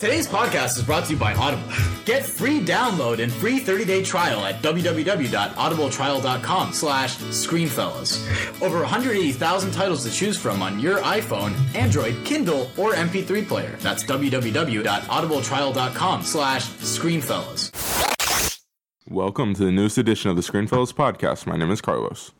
Today's podcast is brought to you by Audible. Get free download and free 30-day trial at www.audibletrial.com slash screenfellas. Over 180,000 titles to choose from on your iPhone, Android, Kindle, or MP3 player. That's www.audibletrial.com slash screenfellas. Welcome to the newest edition of the Screenfellas podcast. My name is Carlos.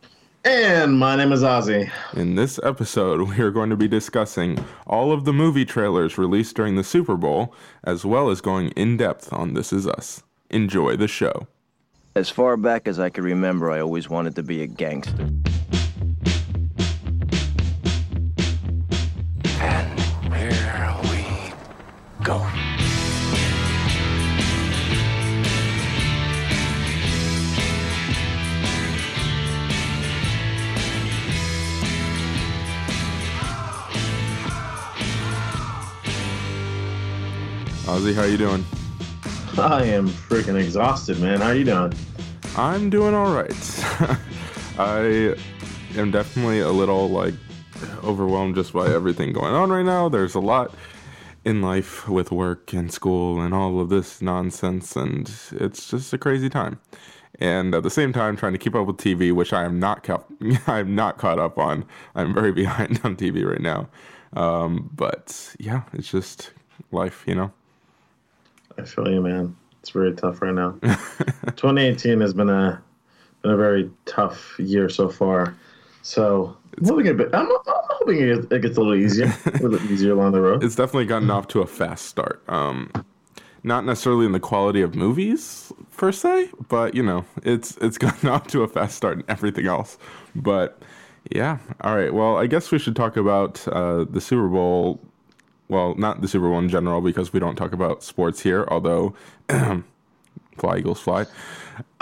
And my name is Ozzy. In this episode, we are going to be discussing all of the movie trailers released during the Super Bowl, as well as going in depth on This Is Us. Enjoy the show. As far back as I can remember, I always wanted to be a gangster. And here we go. Ozzy, how you doing? I am freaking exhausted, man. How you doing? I'm doing all right. I am definitely a little like overwhelmed just by everything going on right now. There's a lot in life with work and school and all of this nonsense, and it's just a crazy time. And at the same time, trying to keep up with TV, which I am not ca- I am not caught up on. I'm very behind on TV right now. Um, but yeah, it's just life, you know. I feel you, man. It's very tough right now. 2018 has been a been a very tough year so far. So I'm hoping, a bit, I'm, I'm hoping it, it gets a little easier, a little easier along the road. it's definitely gotten off to a fast start. Um, not necessarily in the quality of movies per se, but you know, it's it's gotten off to a fast start in everything else. But yeah, all right. Well, I guess we should talk about uh, the Super Bowl. Well, not the Super Bowl in general because we don't talk about sports here. Although, fly Eagles fly.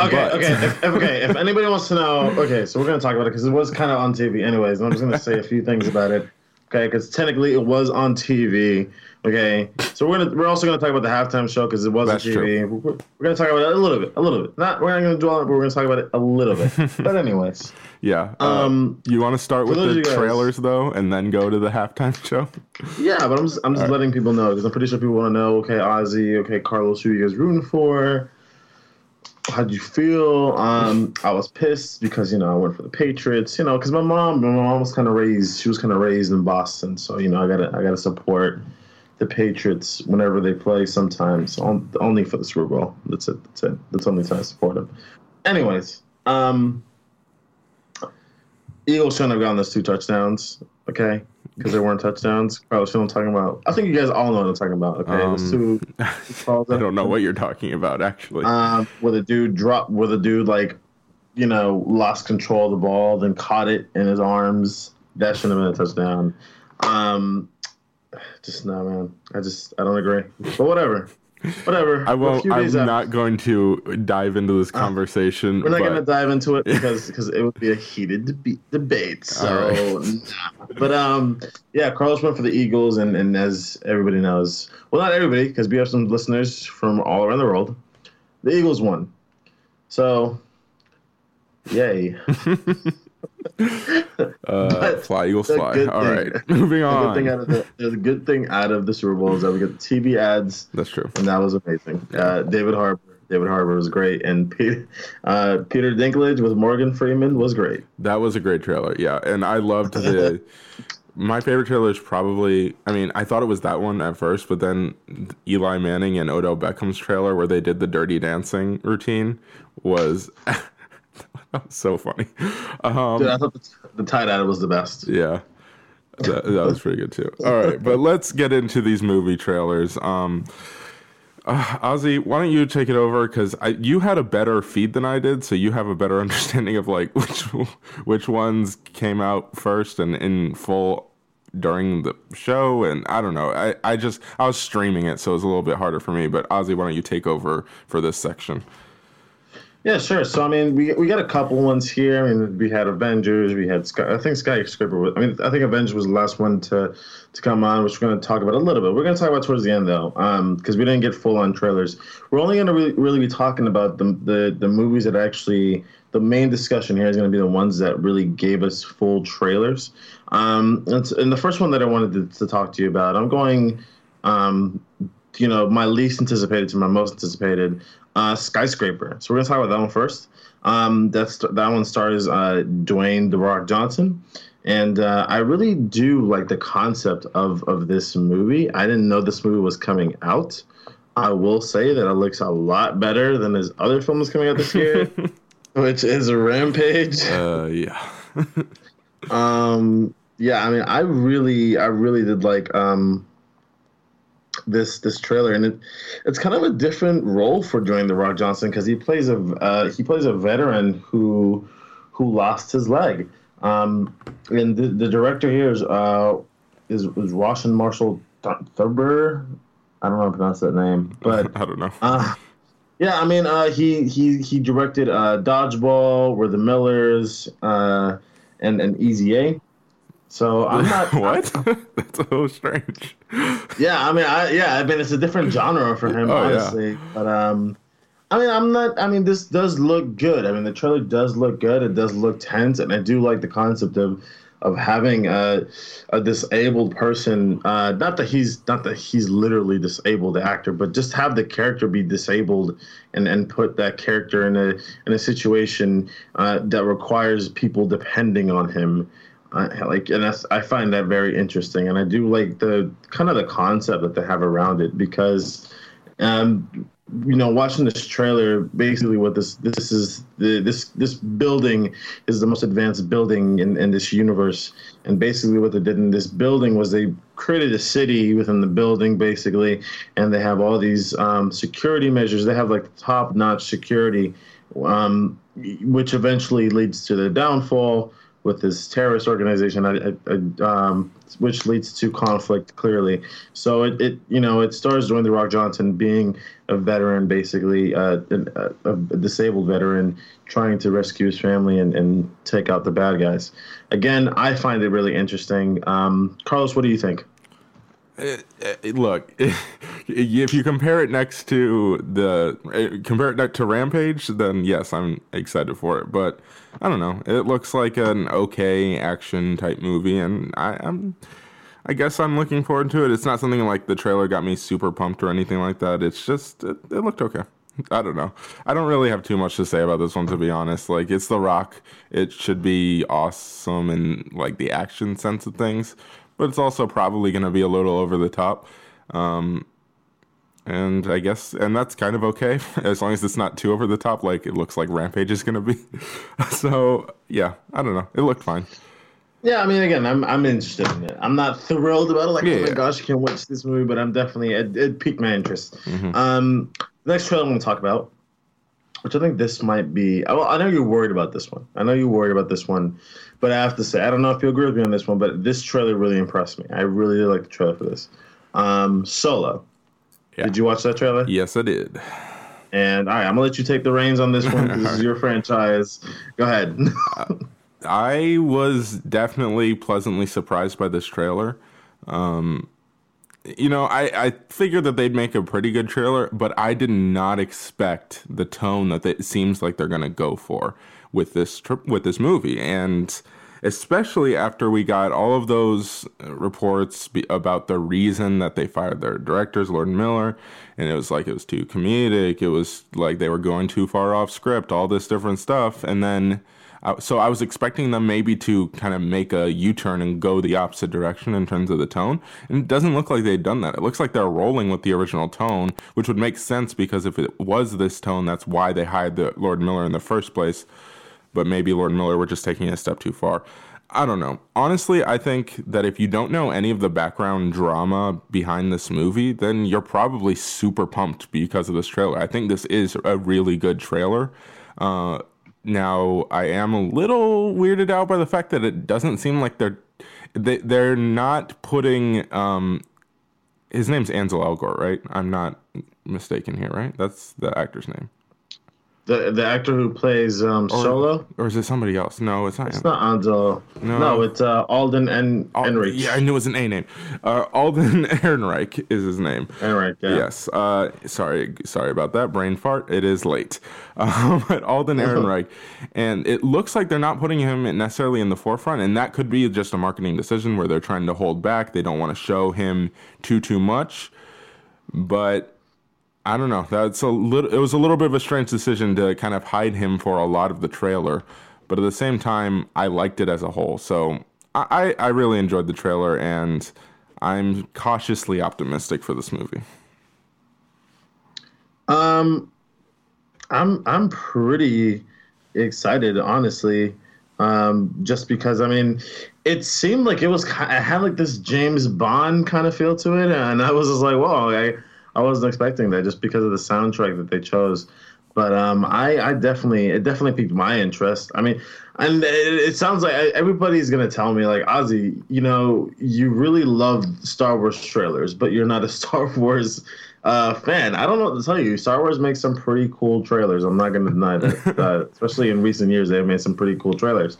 Okay, But- okay, if, okay. If anybody wants to know, okay, so we're gonna talk about it because it was kind of on TV, anyways. And I'm just gonna say a few things about it, okay? Because technically it was on TV, okay. So we're gonna we're also gonna talk about the halftime show because it was That's on TV. We're, we're gonna talk about it a little bit, a little bit. Not we're not gonna dwell on it, but we're gonna talk about it a little bit. but anyways, Yeah. uh, um, you want to start with the trailers though, and then go to the halftime show? yeah, but I'm just I'm just letting people know because I'm pretty sure people want to know. Okay, Ozzy, okay, Carlos, who you guys rooting for? How'd you feel? Um, I was pissed because you know I went for the Patriots. You know, because my mom, my mom was kind of raised. She was kind of raised in Boston, so you know I gotta I gotta support the Patriots whenever they play. Sometimes on, only for the Super Bowl. That's it. That's it. That's only time I support them. Anyways, um, Eagles shouldn't have gotten those two touchdowns. Okay, because there weren't touchdowns. Carlos, you know what I'm talking about. I think you guys all know what I'm talking about. Okay, Um, those two. I don't know what you're talking about actually. Um, where the dude dropped, where the dude like, you know, lost control of the ball, then caught it in his arms. That shouldn't have been a touchdown. Um, just no, man. I just I don't agree. But whatever, whatever. I won't. I'm out. not going to dive into this conversation. We're not going to dive into it because because it would be a heated deb- debate. So, nah. but um, yeah, Carlos went for the Eagles, and and as everybody knows, well, not everybody, because we have some listeners from all around the world. The Eagles won, so yay. uh, fly Eagles fly. All thing- right, moving The good thing on. out of the, the good thing out of the Super Bowl is that we got the TV ads, That's true. and that was amazing. Uh, David Harbour, David Harbour was great, and Peter, uh, Peter Dinklage with Morgan Freeman was great. That was a great trailer. Yeah, and I loved the. My favorite trailer is probably. I mean, I thought it was that one at first, but then Eli Manning and Odell Beckham's trailer, where they did the Dirty Dancing routine, was. so funny. Um, Dude, I thought the, the tight end was the best. Yeah. That, that was pretty good too. All right, but let's get into these movie trailers. Um, uh, Ozzy, why don't you take it over? Because you had a better feed than I did, so you have a better understanding of like which which ones came out first and in full during the show. And I don't know. I, I just I was streaming it, so it was a little bit harder for me. But Ozzy, why don't you take over for this section? Yeah, sure. So I mean, we we got a couple ones here. I mean, we had Avengers. We had Sky. I think Skyscraper. Was, I mean, I think Avengers was the last one to to come on, which we're going to talk about a little bit. We're going to talk about towards the end though, because we didn't get full on trailers. We're only going to really, really be talking about the, the the movies that actually. The main discussion here is going to be the ones that really gave us full trailers. Um, and, and the first one that I wanted to, to talk to you about, I'm going um, you know, my least anticipated to my most anticipated, uh, Skyscraper. So we're gonna talk about that one first. Um, that's that one stars uh, Dwayne the Rock Johnson, and uh, I really do like the concept of of this movie. I didn't know this movie was coming out. I will say that it looks a lot better than his other films coming out this year, which is Rampage. Uh, yeah. Um, yeah, I mean, I really, I really did like um, this this trailer, and it it's kind of a different role for Dwayne the Rock Johnson because he plays a uh, he plays a veteran who who lost his leg. Um, and the, the director here is uh, is is Roshan Marshall Thurber. I don't know how to pronounce that name, but I don't know. uh, yeah, I mean, uh, he he he directed uh, Dodgeball, We're the Millers, uh, and and Easy A. So I'm not what? That's a little strange. Yeah, I mean, I yeah, I mean, it's a different genre for him, Oh, yeah. honestly. But um, I mean, I'm not. I mean, this does look good. I mean, the trailer does look good. It does look tense, and I do like the concept of of having a, a disabled person. Uh, not that he's not that he's literally disabled, the actor, but just have the character be disabled and and put that character in a in a situation uh, that requires people depending on him. I, like and that's I find that very interesting, and I do like the kind of the concept that they have around it because, um, you know, watching this trailer, basically what this this is the this this building is the most advanced building in in this universe, and basically what they did in this building was they created a city within the building basically, and they have all these um, security measures. They have like top notch security, um, which eventually leads to their downfall with this terrorist organization, I, I, um, which leads to conflict clearly. So it, it, you know, it stars Dwayne the Rock Johnson being a veteran, basically uh, a, a disabled veteran, trying to rescue his family and, and take out the bad guys. Again, I find it really interesting. Um, Carlos, what do you think? Uh, look, if you compare it next to the uh, compare it to Rampage, then yes, I'm excited for it. But I don't know. It looks like an okay action type movie, and I, I'm. I guess I'm looking forward to it. It's not something like the trailer got me super pumped or anything like that. It's just it, it looked okay. I don't know. I don't really have too much to say about this one to be honest. Like it's The Rock. It should be awesome in like the action sense of things, but it's also probably going to be a little over the top. Um, and I guess, and that's kind of okay as long as it's not too over the top, like it looks like Rampage is gonna be. so yeah, I don't know. It looked fine. Yeah, I mean, again, I'm I'm interested in it. I'm not thrilled about it. Like, Yeah, oh my yeah. gosh, I can't watch this movie. But I'm definitely it, it piqued my interest. Mm-hmm. Um, the next trailer I'm going to talk about, which I think this might be. Well, I know you're worried about this one. I know you're worried about this one, but I have to say, I don't know if you agree with me on this one, but this trailer really impressed me. I really did like the trailer for this. Um, Solo. Yeah. Did you watch that trailer? Yes, I did. And all right, I'm gonna let you take the reins on this one. This is your franchise. Go ahead. I was definitely pleasantly surprised by this trailer. Um, you know, I, I figured that they'd make a pretty good trailer, but I did not expect the tone that it seems like they're gonna go for with this trip with this movie, and especially after we got all of those uh, reports be, about the reason that they fired their directors, Lord Miller, and it was like it was too comedic, it was like they were going too far off script, all this different stuff, and then. Uh, so I was expecting them maybe to kind of make a U-turn and go the opposite direction in terms of the tone, and it doesn't look like they've done that. It looks like they're rolling with the original tone, which would make sense because if it was this tone, that's why they hired the Lord Miller in the first place. But maybe Lord Miller were just taking it a step too far. I don't know. Honestly, I think that if you don't know any of the background drama behind this movie, then you're probably super pumped because of this trailer. I think this is a really good trailer. Uh, now, I am a little weirded out by the fact that it doesn't seem like they're they, they're not putting um his name's Ansel Elgort, right? I'm not mistaken here, right? That's the actor's name. The the actor who plays um, Solo. Or is it somebody else? No, it's not. It's him. not Anzo. No. No, it's uh, Alden and Al- Enrich. Yeah, I knew it was an A name. Uh, Alden Ehrenreich is his name. Enrich. Yeah. Yes. Uh, sorry, sorry about that. Brain fart. It is late. Um, but Alden Ehrenreich, and it looks like they're not putting him necessarily in the forefront, and that could be just a marketing decision where they're trying to hold back. They don't want to show him too too much. but I don't know. That's a little. It was a little bit of a strange decision to kind of hide him for a lot of the trailer, but at the same time, I liked it as a whole. So I, I really enjoyed the trailer, and I'm cautiously optimistic for this movie. Um, I'm I'm pretty excited, honestly. Um, just because I mean, it seemed like it was it had like this James Bond kind of feel to it, and I was just like, whoa, I I wasn't expecting that just because of the soundtrack that they chose. But um, I I definitely it definitely piqued my interest. I mean, and it, it sounds like everybody's gonna tell me like Ozzy, you know, you really love Star Wars trailers, but you're not a Star Wars uh, fan. I don't know what to tell you. Star Wars makes some pretty cool trailers. I'm not going to deny that. uh, especially in recent years, they've made some pretty cool trailers.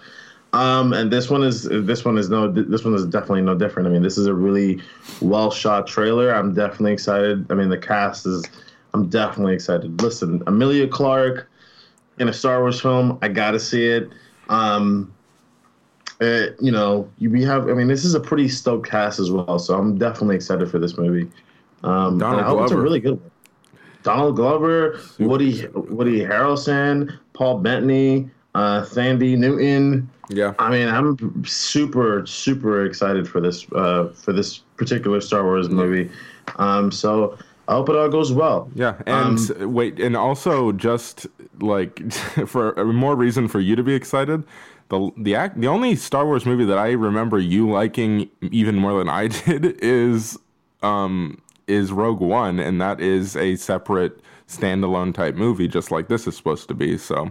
Um, and this one is this one is no this one is definitely no different. I mean, this is a really well shot trailer. I'm definitely excited. I mean, the cast is. I'm definitely excited. Listen, Emilia Clarke in a Star Wars film. I gotta see it. Um, it, you know, you we have. I mean, this is a pretty stoked cast as well. So I'm definitely excited for this movie. Um, Donald and I hope it's a Glover. really good one. Donald Glover, Woody Woody Harrelson, Paul Bettany, uh, Thandie Newton. Yeah. I mean, I'm super super excited for this uh, for this particular Star Wars movie. Um, so I hope it all goes well. Yeah, and Um, wait, and also just like for more reason for you to be excited, the the act the only Star Wars movie that I remember you liking even more than I did is um is Rogue One, and that is a separate standalone type movie, just like this is supposed to be. So,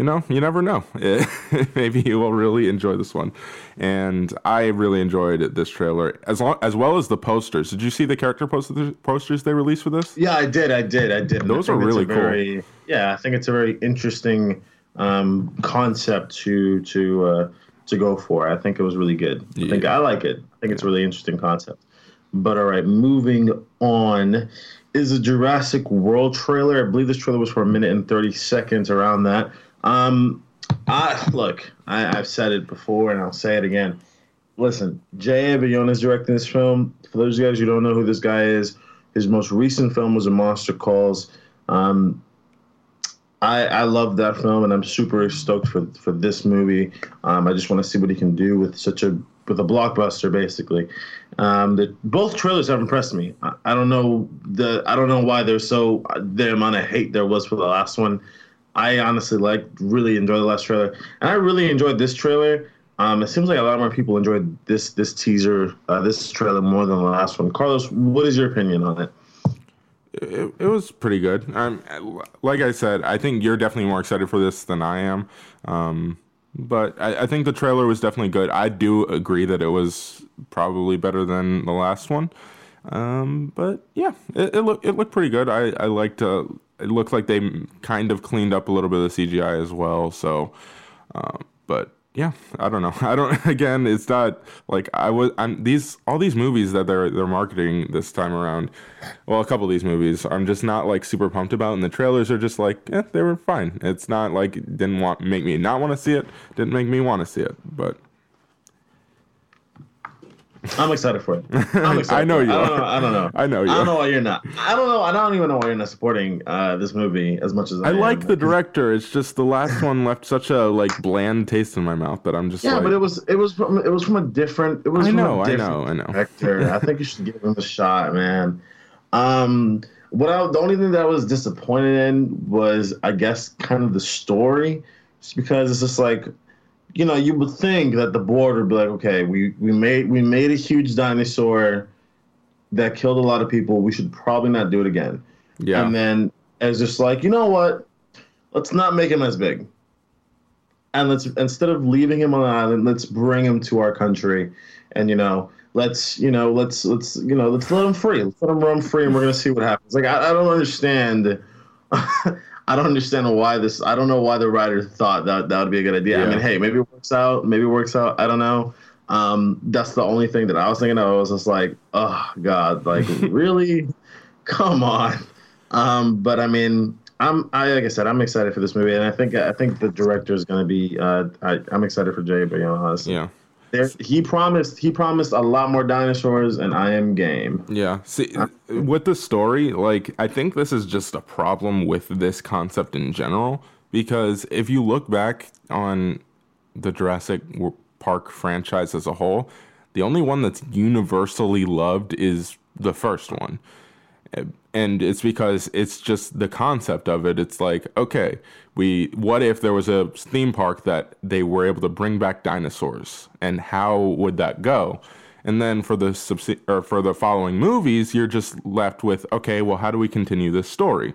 you know, you never know. Maybe you will really enjoy this one, and I really enjoyed this trailer as long as well as the posters. Did you see the character posters posters they released for this? Yeah, I did. I did. I did. and I Those are think it's a really cool. very, Yeah, I think it's a very interesting um, concept to to uh, to go for. I think it was really good. I think I like it. I think it's a really interesting concept. But all right, moving on is a Jurassic World trailer. I believe this trailer was for a minute and thirty seconds, around that. Um, I look, I, I've said it before, and I'll say it again listen, J.A. Bayona is directing this film. For those of you guys who don't know who this guy is, his most recent film was A Monster Calls. Um, I, I love that film, and I'm super stoked for for this movie. Um, I just want to see what he can do with such a with a blockbuster, basically. Um, the, both trailers have impressed me. I, I don't know the I don't know why there's so the amount of hate there was for the last one. I honestly like really enjoyed the last trailer, and I really enjoyed this trailer. Um, it seems like a lot more people enjoyed this this teaser, uh, this trailer more than the last one. Carlos, what is your opinion on it? it, it was pretty good. Like I said, I think you're definitely more excited for this than I am. Um, but I, I think the trailer was definitely good. I do agree that it was probably better than the last one. Um, but yeah, it, it looked it looked pretty good. I I liked. Uh, it looked like they kind of cleaned up a little bit of the CGI as well. So, um, but yeah, I don't know. I don't. Again, it's not like I was. I'm these all these movies that they're they're marketing this time around. Well, a couple of these movies I'm just not like super pumped about, and the trailers are just like, eh, they were fine. It's not like didn't want make me not want to see it. Didn't make me want to see it, but I'm excited for it. I'm excited. I know you I don't know. I don't know. I know you I don't know why you're not. I don't know. I don't even know why you're not supporting uh, this movie as much as I, I like am. the director. It's just the last one left such a like bland taste in my mouth that I'm just Yeah, like, but it was it was from it was from a different. It was I from know, a I know, I know. Director. I think you should give him a shot, man. Um, what I the only thing that I was disappointed in was I guess kind of the story, just because it's just like, you know, you would think that the board would be like, okay, we we made we made a huge dinosaur that killed a lot of people. We should probably not do it again. yeah, And then it's just like, you know what? Let's not make him as big. And let's instead of leaving him on an island, let's bring him to our country. And you know, let's you know, let's let's you know, let's let him free. Let's let him roam free, and we're gonna see what happens. Like I, I don't understand. I don't understand why this. I don't know why the writer thought that that would be a good idea. I mean, hey, maybe it works out. Maybe it works out. I don't know. Um, that's the only thing that I was thinking of. I was just like, oh God, like really? Come on. Um, but I mean, I'm I like I said, I'm excited for this movie, and I think I think the director is going to be. Uh, I, I'm excited for Jay Bayona. Honestly. yeah. There, he promised he promised a lot more dinosaurs, and I am game. Yeah. See, uh, with the story, like, I think this is just a problem with this concept in general. Because if you look back on the Jurassic Park franchise as a whole, the only one that's universally loved is the first one. And it's because it's just the concept of it. It's like, okay, we what if there was a theme park that they were able to bring back dinosaurs and how would that go? And then for the subse- or for the following movies, you're just left with, okay, well, how do we continue this story?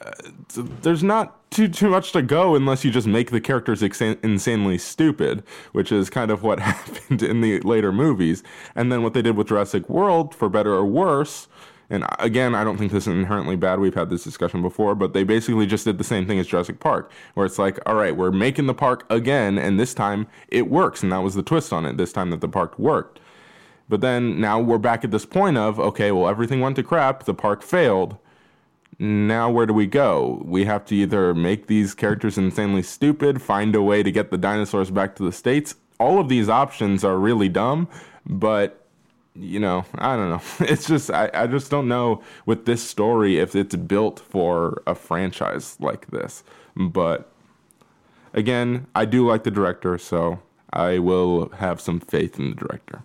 Uh, so there's not too too much to go unless you just make the characters exa- insanely stupid, which is kind of what happened in the later movies. And then what they did with Jurassic World, for better or worse. And again, I don't think this is inherently bad. We've had this discussion before, but they basically just did the same thing as Jurassic Park, where it's like, all right, we're making the park again, and this time it works, and that was the twist on it. This time that the park worked. But then now we're back at this point of, okay, well, everything went to crap, the park failed now where do we go? We have to either make these characters insanely stupid, find a way to get the dinosaurs back to the states. All of these options are really dumb, but you know, I don't know. It's just I, I just don't know with this story if it's built for a franchise like this. But again, I do like the director, so I will have some faith in the director.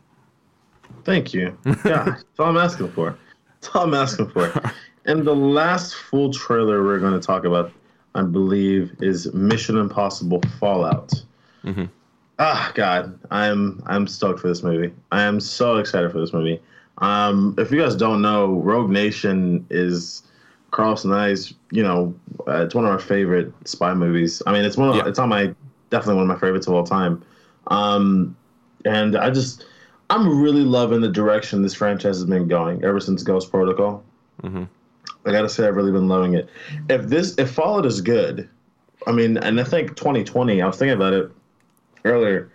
Thank you. Yeah, that's all I'm asking for. That's all I'm asking for. And the last full trailer we're going to talk about, I believe, is Mission Impossible Fallout. Mm-hmm. Ah, God, I'm I'm stoked for this movie. I am so excited for this movie. Um, if you guys don't know, Rogue Nation is Carlos and I's. You know, uh, it's one of our favorite spy movies. I mean, it's one of Yeah. it's on my definitely one of my favorites of all time. Um, and I just I'm really loving the direction this franchise has been going ever since Ghost Protocol. I gotta say, I've really been loving it. If this, if Fallout is good, I mean, and I think 2020, I was thinking about it earlier.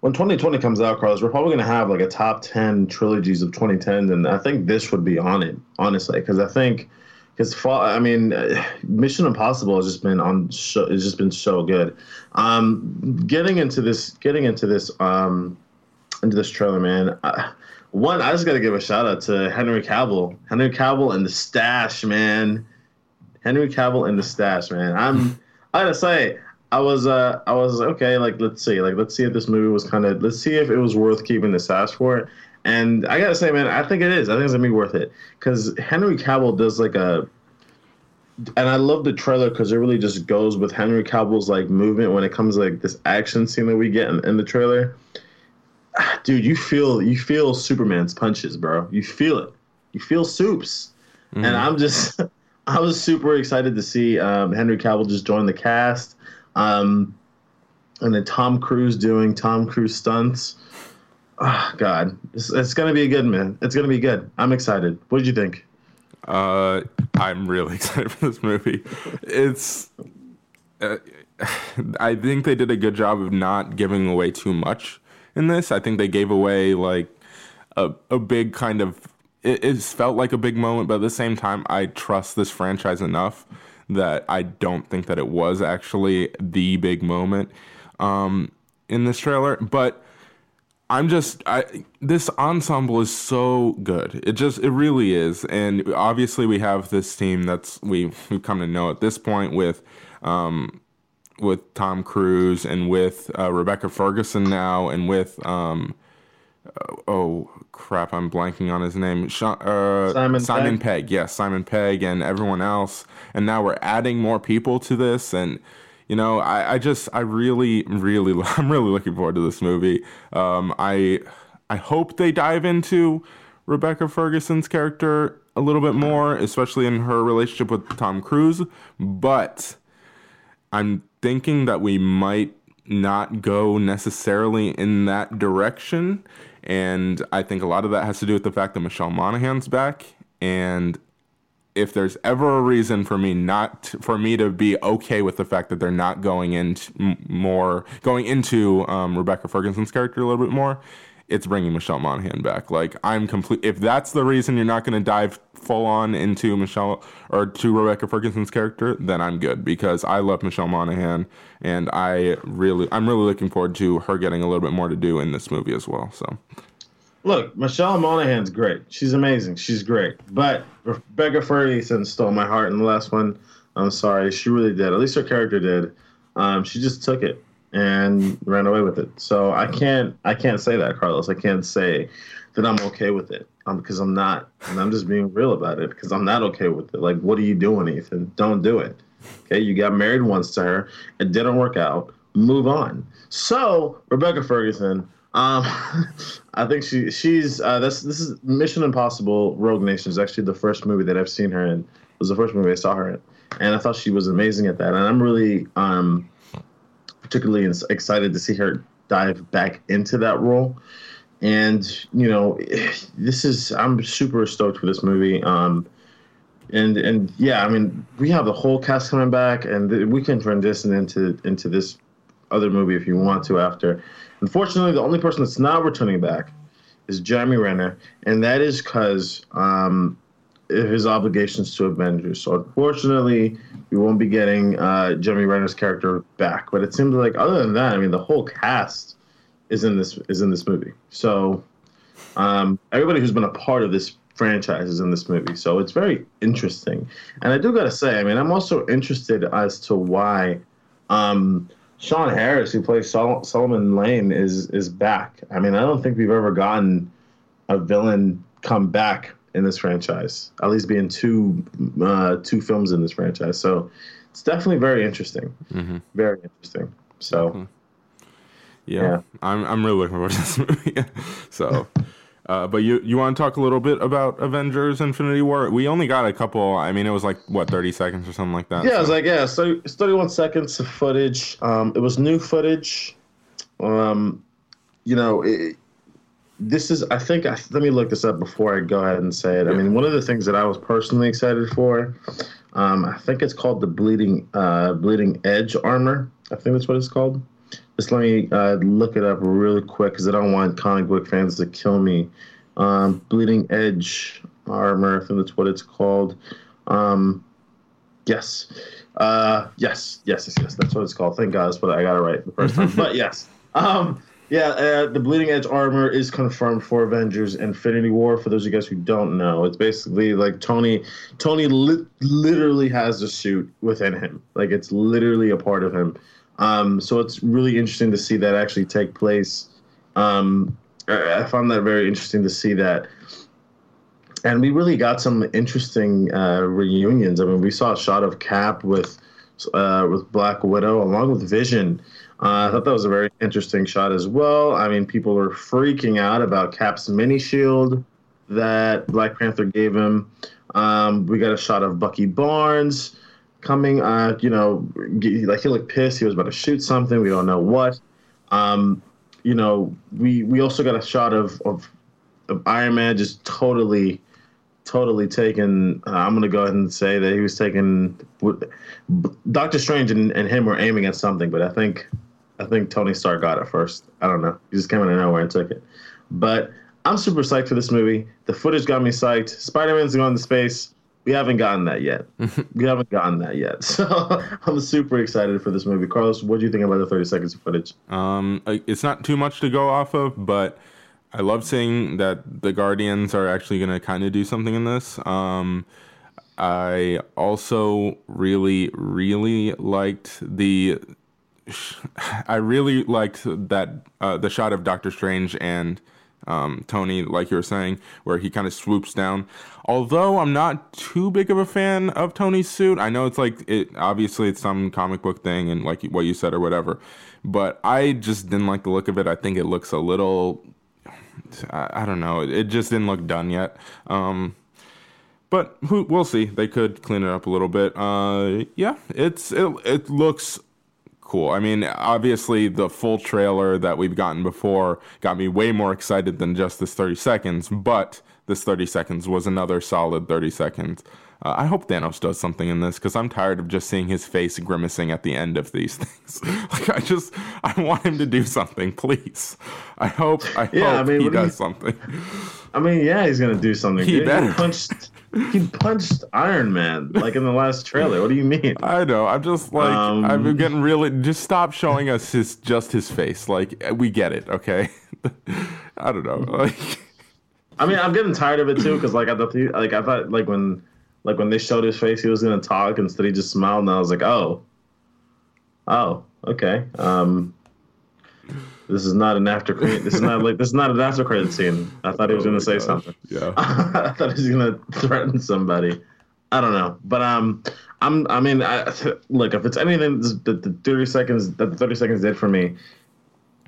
When 2020 comes out, Carlos, we're probably gonna have like a top 10 trilogies of 2010, and I think this would be on it, honestly, because I think. Because I mean, uh, Mission Impossible has just been on. So, it's just been so good. Um, getting into this, getting into this, um, into this trailer, man. I, one, I just got to give a shout out to Henry Cavill. Henry Cavill and the stash, man. Henry Cavill and the stash, man. I'm. I gotta say, I was. Uh, I was okay. Like, let's see. Like, let's see if this movie was kind of. Let's see if it was worth keeping the stash for it. And I gotta say, man, I think it is. I think it's gonna be worth it because Henry Cavill does like a. And I love the trailer because it really just goes with Henry Cavill's like movement when it comes to, like this action scene that we get in, in the trailer dude, you feel you feel Superman's punches, bro. You feel it. You feel Supes. And I'm just I was super excited to see um, Henry Cavill just join the cast. Um, and then Tom Cruise doing Tom Cruise stunts. Oh, God, it's, it's gonna be a good, man. It's gonna be good. I'm excited. What did you think? Uh, I'm really excited for this movie. It's, uh, I think they did a good job of not giving away too much in this. I think they gave away like a a big kind of. It, it felt like a big moment, but at the same time, I trust this franchise enough that I don't think that it was actually the big moment um, in this trailer. But I'm just I this ensemble is so good. It just it really is. And obviously we have this team that's we we've come to know at this point with um with Tom Cruise and with uh, Rebecca Ferguson now and with um oh crap I'm blanking on his name Sean, uh, Simon Simon Pegg. Pegg yes Simon Pegg and everyone else and now we're adding more people to this and you know, I, I just, I really, really, I'm really looking forward to this movie. Um, I, I hope they dive into Rebecca Ferguson's character a little bit more, especially in her relationship with Tom Cruise. But I'm thinking that we might not go necessarily in that direction. And I think a lot of that has to do with the fact that Michelle Monaghan's back. And if there's ever a reason for me not for me to be okay with the fact that they're not going into more going into um, Rebecca Ferguson's character a little bit more, it's bringing Michelle Monaghan back. Like I'm complete. If that's the reason you're not going to dive full on into Michelle or to Rebecca Ferguson's character, then I'm good because I love Michelle Monaghan and I really I'm really looking forward to her getting a little bit more to do in this movie as well. So Look, Michelle Monaghan's great. She's amazing. She's great. But Rebecca Ferguson stole my heart in the last one. I'm sorry, she really did. At least her character did. Um, she just took it and ran away with it. So I can't I can't say that, Carlos. I can't say that I'm okay with it um, because I'm not, and I'm just being real about it because I'm not okay with it. Like, what are you doing, Ethan? Don't do it. Okay, you got married once to her, it didn't work out. Move on. So Rebecca Ferguson, um, I think she she's uh, this this is Mission Impossible Rogue Nation is actually the first movie that I've seen her in. It was the first movie I saw her in, and I thought she was amazing at that. And I'm really um, particularly excited to see her dive back into that role. And you know, this is I'm super stoked for this movie. Um, and and yeah, I mean, we have the whole cast coming back, and we can transition into into this other movie if you want to after. Unfortunately, the only person that's not returning back is Jeremy Renner, and that is because um, his obligations to Avengers. So unfortunately, we won't be getting uh, Jeremy Renner's character back. But it seems like other than that, I mean, the whole cast is in this is in this movie. So um, everybody who's been a part of this franchise is in this movie. So it's very interesting. And I do gotta say, I mean, I'm also interested as to why um, Sean Harris, who plays Sol- Solomon Lane, is is back. I mean, I don't think we've ever gotten a villain come back in this franchise. At least being two uh, two films in this franchise. So it's definitely very interesting. Mm-hmm. Very interesting. So. Mm-hmm. Yeah, yeah, I'm I'm really looking forward to this movie. so, uh, but you you want to talk a little bit about Avengers: Infinity War? We only got a couple. I mean, it was like what 30 seconds or something like that. Yeah, so. it was like yeah, so it's 31 seconds of footage. Um, it was new footage. Um, you know, it, this is I think I, let me look this up before I go ahead and say it. I mean, one of the things that I was personally excited for, um, I think it's called the bleeding uh, bleeding edge armor. I think that's what it's called. Just let me uh, look it up really quick because I don't want comic book fans to kill me. Um, Bleeding Edge armor, I think that's what it's called. Um, yes, uh, yes, yes, yes, yes. That's what it's called. Thank God, that's what I got it right the first time. but yes, um, yeah, uh, the Bleeding Edge armor is confirmed for Avengers Infinity War. For those of you guys who don't know, it's basically like Tony. Tony li- literally has a suit within him. Like it's literally a part of him. Um, so it's really interesting to see that actually take place. Um, I, found that very interesting to see that. And we really got some interesting uh, reunions. I mean, we saw a shot of Cap with uh, with Black Widow along with Vision. Uh, I thought that was a very interesting shot as well. I mean, people were freaking out about Cap's mini shield that Black Panther gave him. Um, we got a shot of Bucky Barnes coming. Uh, you know, like he looked pissed. He was about to shoot something. We don't know what. Um, you know, we we also got a shot of of, of Iron Man just totally, totally taken. Uh, I'm gonna go ahead and say that he was taking. Doctor Strange and, and him were aiming at something, but I think I think Tony Stark got it first. I don't know. He just came out of nowhere and took it. But I'm super psyched for this movie. The footage got me psyched. Spider Man's going to space we haven't gotten that yet. we haven't gotten that yet. So I'm super excited for this movie. Carlos, what do you think about the 30 seconds of footage? Um, it's not too much to go off of, but I love seeing that the Guardians are actually going to kind of do something in this. Um, I also really, really liked the. I really liked that uh, the shot of Doctor Strange and um, Tony, like you were saying, where he kind of swoops down. Although I'm not too big of a fan of Tony's suit, I know it's like it. Obviously, it's some comic book thing, and like what you said or whatever. But I just didn't like the look of it. I think it looks a little. I, I don't know. It just didn't look done yet. Um, but who, we'll see. They could clean it up a little bit. Uh, yeah, it's it, it looks cool. I mean, obviously, the full trailer that we've gotten before got me way more excited than just this 30 seconds, but this 30 seconds was another solid 30 seconds. Uh, I hope Thanos does something in this because I'm tired of just seeing his face grimacing at the end of these things. like I just, I want him to do something, please. I hope, I Yeah, I mean, he what do you- does something. I mean, yeah, he's gonna do something. He better. punched. He punched Iron Man like in the last trailer. What do you mean? I know. I'm just like Um, I've been getting really. Just stop showing us his just his face. Like we get it, okay? I don't know. Like I mean, I'm getting tired of it too because like I thought, like I thought, like when, like when they showed his face, he was gonna talk. Instead, he just smiled, and I was like, oh, oh, okay. Um, this is not an after credit. This is not like this is not an after credit scene. I thought he was Oh gonna say gosh. something. yeah. I thought he was gonna threaten somebody. I don't know, but um, I'm. I mean, I, look, if it's anything that the 30 seconds that the 30 seconds did for me,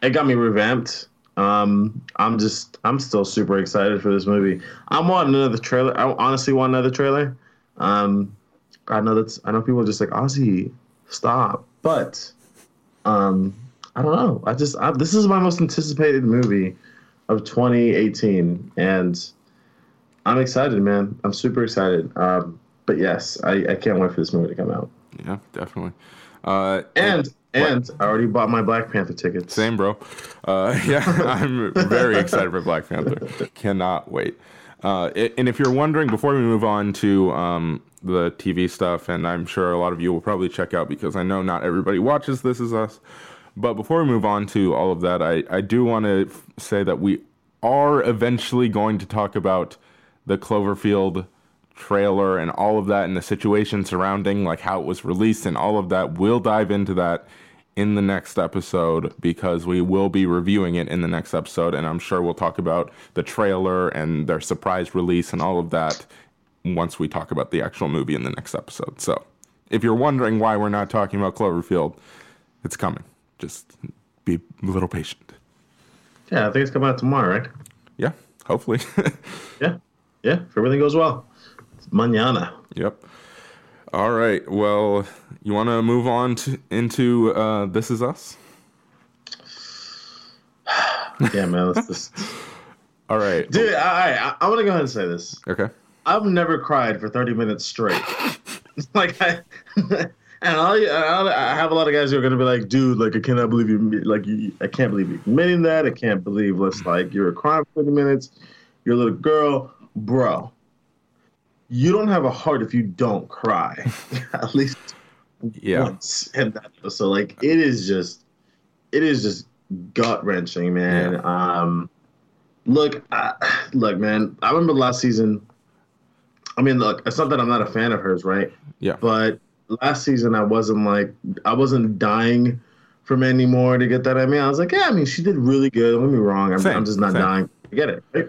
it got me revamped. Um, I'm just, I'm still super excited for this movie. I'm want another trailer. I honestly want another trailer. Um, I know that's, I know people are just like Ozzy, stop, but um, I don't know. I just, I, this is my most anticipated movie of 2018, and I'm excited, man. I'm super excited. Um, but yes, I, I can't wait for this movie to come out. Yeah, definitely. Uh, And and I already bought my Black Panther tickets. Same, bro. Uh, yeah, I'm very excited for Black Panther. Cannot wait. Uh, and if you're wondering, before we move on to um, the TV stuff, and I'm sure a lot of you will probably check out because I know not everybody watches This Is Us. But before we move on to all of that, I, I do want to f- say that we are eventually going to talk about the Cloverfield trailer and all of that and the situation surrounding like how it was released and all of that. We'll dive into that in the next episode because we will be reviewing it in the next episode and I'm sure we'll talk about the trailer and their surprise release and all of that once we talk about the actual movie in the next episode. So, if you're wondering why we're not talking about Cloverfield, it's coming. Just be a little patient. Yeah, I think it's coming out tomorrow, right? Yeah, hopefully. Yeah, yeah. If everything goes well, it's mañana. Yep. All right. Well, you want to move on to, into uh, This Is Us? Yeah, man. Let's just, All right. dude. All right, I, I want to go ahead and say this. Okay. I've never cried for 30 minutes straight. like I, and you- all- I have a lot of guys who are gonna be like, dude, like I cannot believe you, like you, I can't believe you admitting that. I can't believe let's like you're crying for 30 minutes. You're a little girl, bro. You don't have a heart if you don't cry, at least Yeah. once in that episode. Like it is just, it is just gut wrenching, man. Um, look, I, look, man. I remember last season. I mean, look, it's not that I'm not a fan of hers, right? Yeah. But last season, I wasn't like, I wasn't dying for Mandy Moore to get that. I mean, I was like, yeah, I mean, she did really good. Don't get me wrong. I'm, I'm just not same. dying to get it. Right?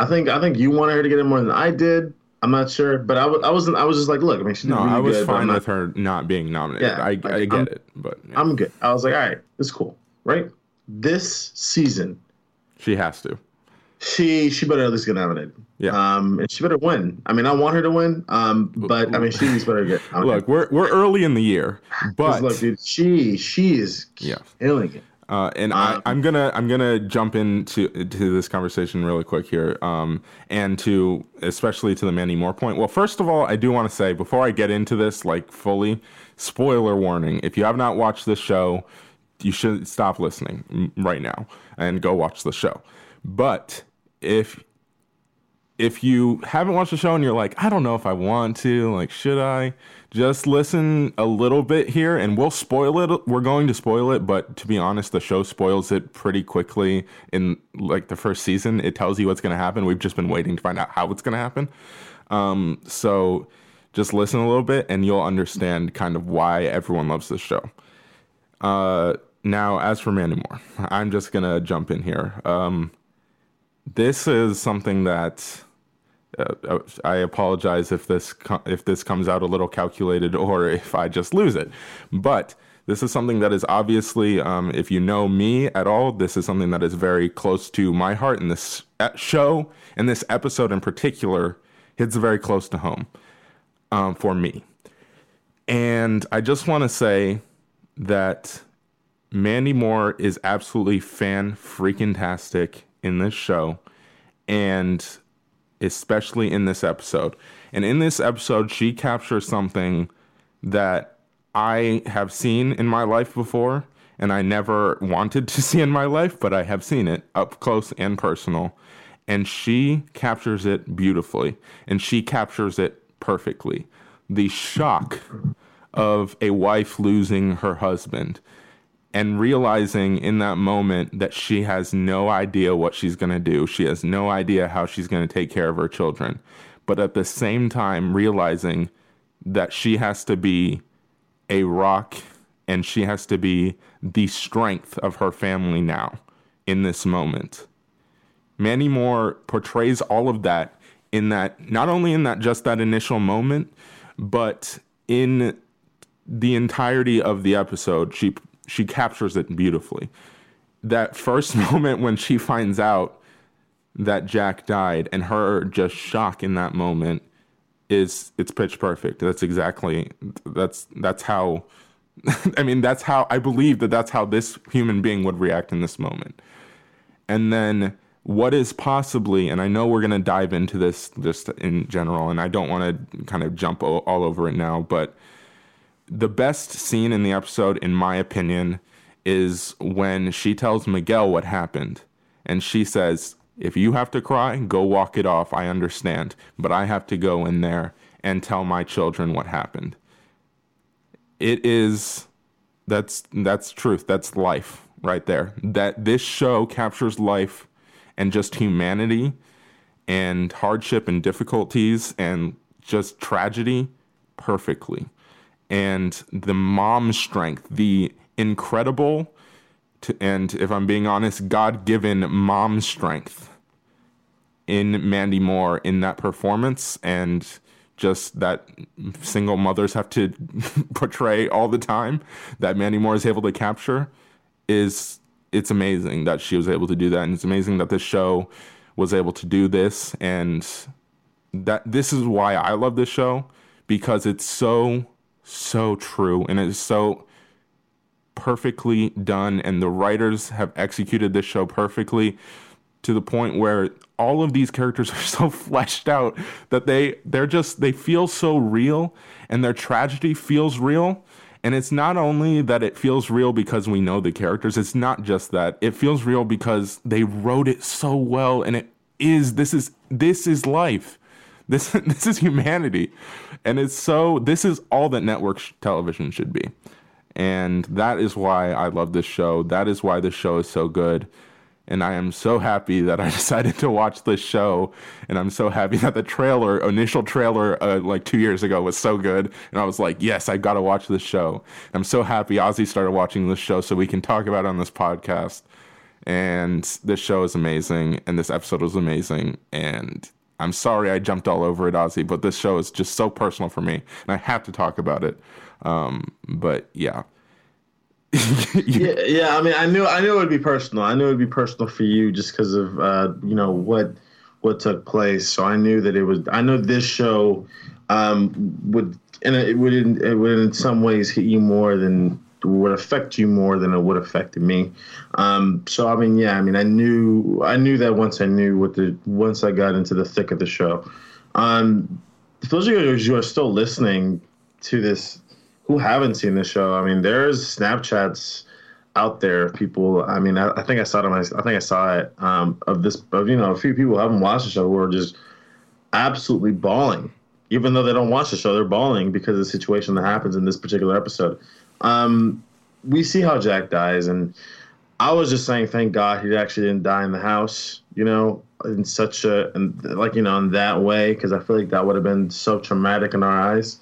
I think, I think you wanted her to get it more than I did. I'm not sure, but I, w- I wasn't. I was just like, look, I mean, she did No, really I was good. fine not- with her not being nominated. Yeah, I, I get I'm- it, but yeah, I'm good. I was like, all right, it's cool, right? This season, she has to. she she better at least get nominated. Yeah. Um, and she better win. I mean, I want her to win. Um, but I mean, she at least better get. Look, we're we're early in the year, but look, dude, she she is Yeah. killing it. Uh, and Um, I, I'm gonna I'm gonna jump into to this conversation really quick here, um, and to especially to the Mandy Moore point. Well, first of all, I do want to say before I get into this like fully, spoiler warning: if you have not watched this show, you should stop listening mm, right now and go watch the show. But if if you haven't watched the show and you're like, I don't know if I want to, like, should I? Just listen a little bit here and we'll spoil it. We're going to spoil it, but to be honest, the show spoils it pretty quickly in like the first season. It tells you what's going to happen. We've just been waiting to find out how it's going to happen. Um, so just listen a little bit and you'll understand kind of why everyone loves this show. Uh, now, as for Mandy Moore, I'm just going to jump in here. Um, this is something that uh, I apologize if this co- if this comes out a little calculated or if I just lose it. But this is something that is obviously, um, if you know me at all, this is something that is very close to my heart. And this uh, show and this episode in particular hits very close to home um, for me. And I just want to say that Mandy Moore is absolutely fan freaking tastic in this show. And especially in this episode. And in this episode, she captures something that I have seen in my life before, and I never wanted to see in my life, but I have seen it up close and personal. And she captures it beautifully, and she captures it perfectly. The shock of a wife losing her husband and realizing in that moment that she has no idea what she's going to do. She has no idea how she's going to take care of her children. But at the same time, realizing that she has to be a rock and she has to be the strength of her family now in this moment. Mandy Moore portrays all of that in that, not only in that just that initial moment, but in the entirety of the episode. She she captures it beautifully. That first moment when she finds out that Jack died and her just shock in that moment is it's pitch perfect. That's exactly that's that's how I mean that's how I believe that that's how this human being would react in this moment. And then what is possibly and I know we're going to dive into this just in general and I don't want to kind of jump all over it now, but the best scene in the episode, in my opinion, is when she tells Miguel what happened. And she says, If you have to cry, go walk it off. I understand. But I have to go in there and tell my children what happened. It is that's that's truth. That's life right there. That this show captures life and just humanity and hardship and difficulties and just tragedy perfectly and the mom strength, the incredible, to, and if I'm being honest, God given mom strength in Mandy Moore in that performance, and just that single mothers have to portray all the time that Mandy Moore is able to capture is it's amazing that she was able to do that, and it's amazing that this show was able to do this, and that this is why I love this show because it's so so true and it's so perfectly done and the writers have executed this show perfectly to the point where all of these characters are so fleshed out that they they're just they feel so real and their tragedy feels real and it's not only that it feels real because we know the characters it's not just that it feels real because they wrote it so well and it is this is this is life. This this is humanity, and it's so. This is all that network sh- television should be, and that is why I love this show. That is why this show is so good. And I am so happy that I decided to watch this show, and I'm so happy that the trailer, initial trailer, uh, like two years ago, was so good, and I was like, "Yes, I got to watch this show." And I'm so happy Ozzy started watching this show so we can talk about it on this podcast. And this show is amazing, and this episode was amazing, and I'm sorry I jumped all over it, Ozzy, but this show is just so personal for me, and I have to talk about it. Um, but yeah. yeah, yeah. I mean, I knew, I knew it would be personal. I knew it would be personal for you just because of, uh, you know, what, what took place. So I knew that it was. I know this show um, would, and it would, it would in some ways hit you more than would affect you more than it would affected me. Um, so I mean, yeah, I mean, I knew I knew that once I knew what the once I got into the thick of the show. Um, for those of you who are still listening to this, who haven't seen the show, I mean, there's Snapchats out there. of People, I mean, I, I think I saw it. On my, I think I saw it um, of this. Of you know, a few people who haven't watched the show who are just absolutely bawling. Even though they don't watch the show, they're bawling because of the situation that happens in this particular episode. Um, we see how Jack dies, and I was just saying, thank God he actually didn't die in the house. You know, in such a and like you know in that way, because I feel like that would have been so traumatic in our eyes.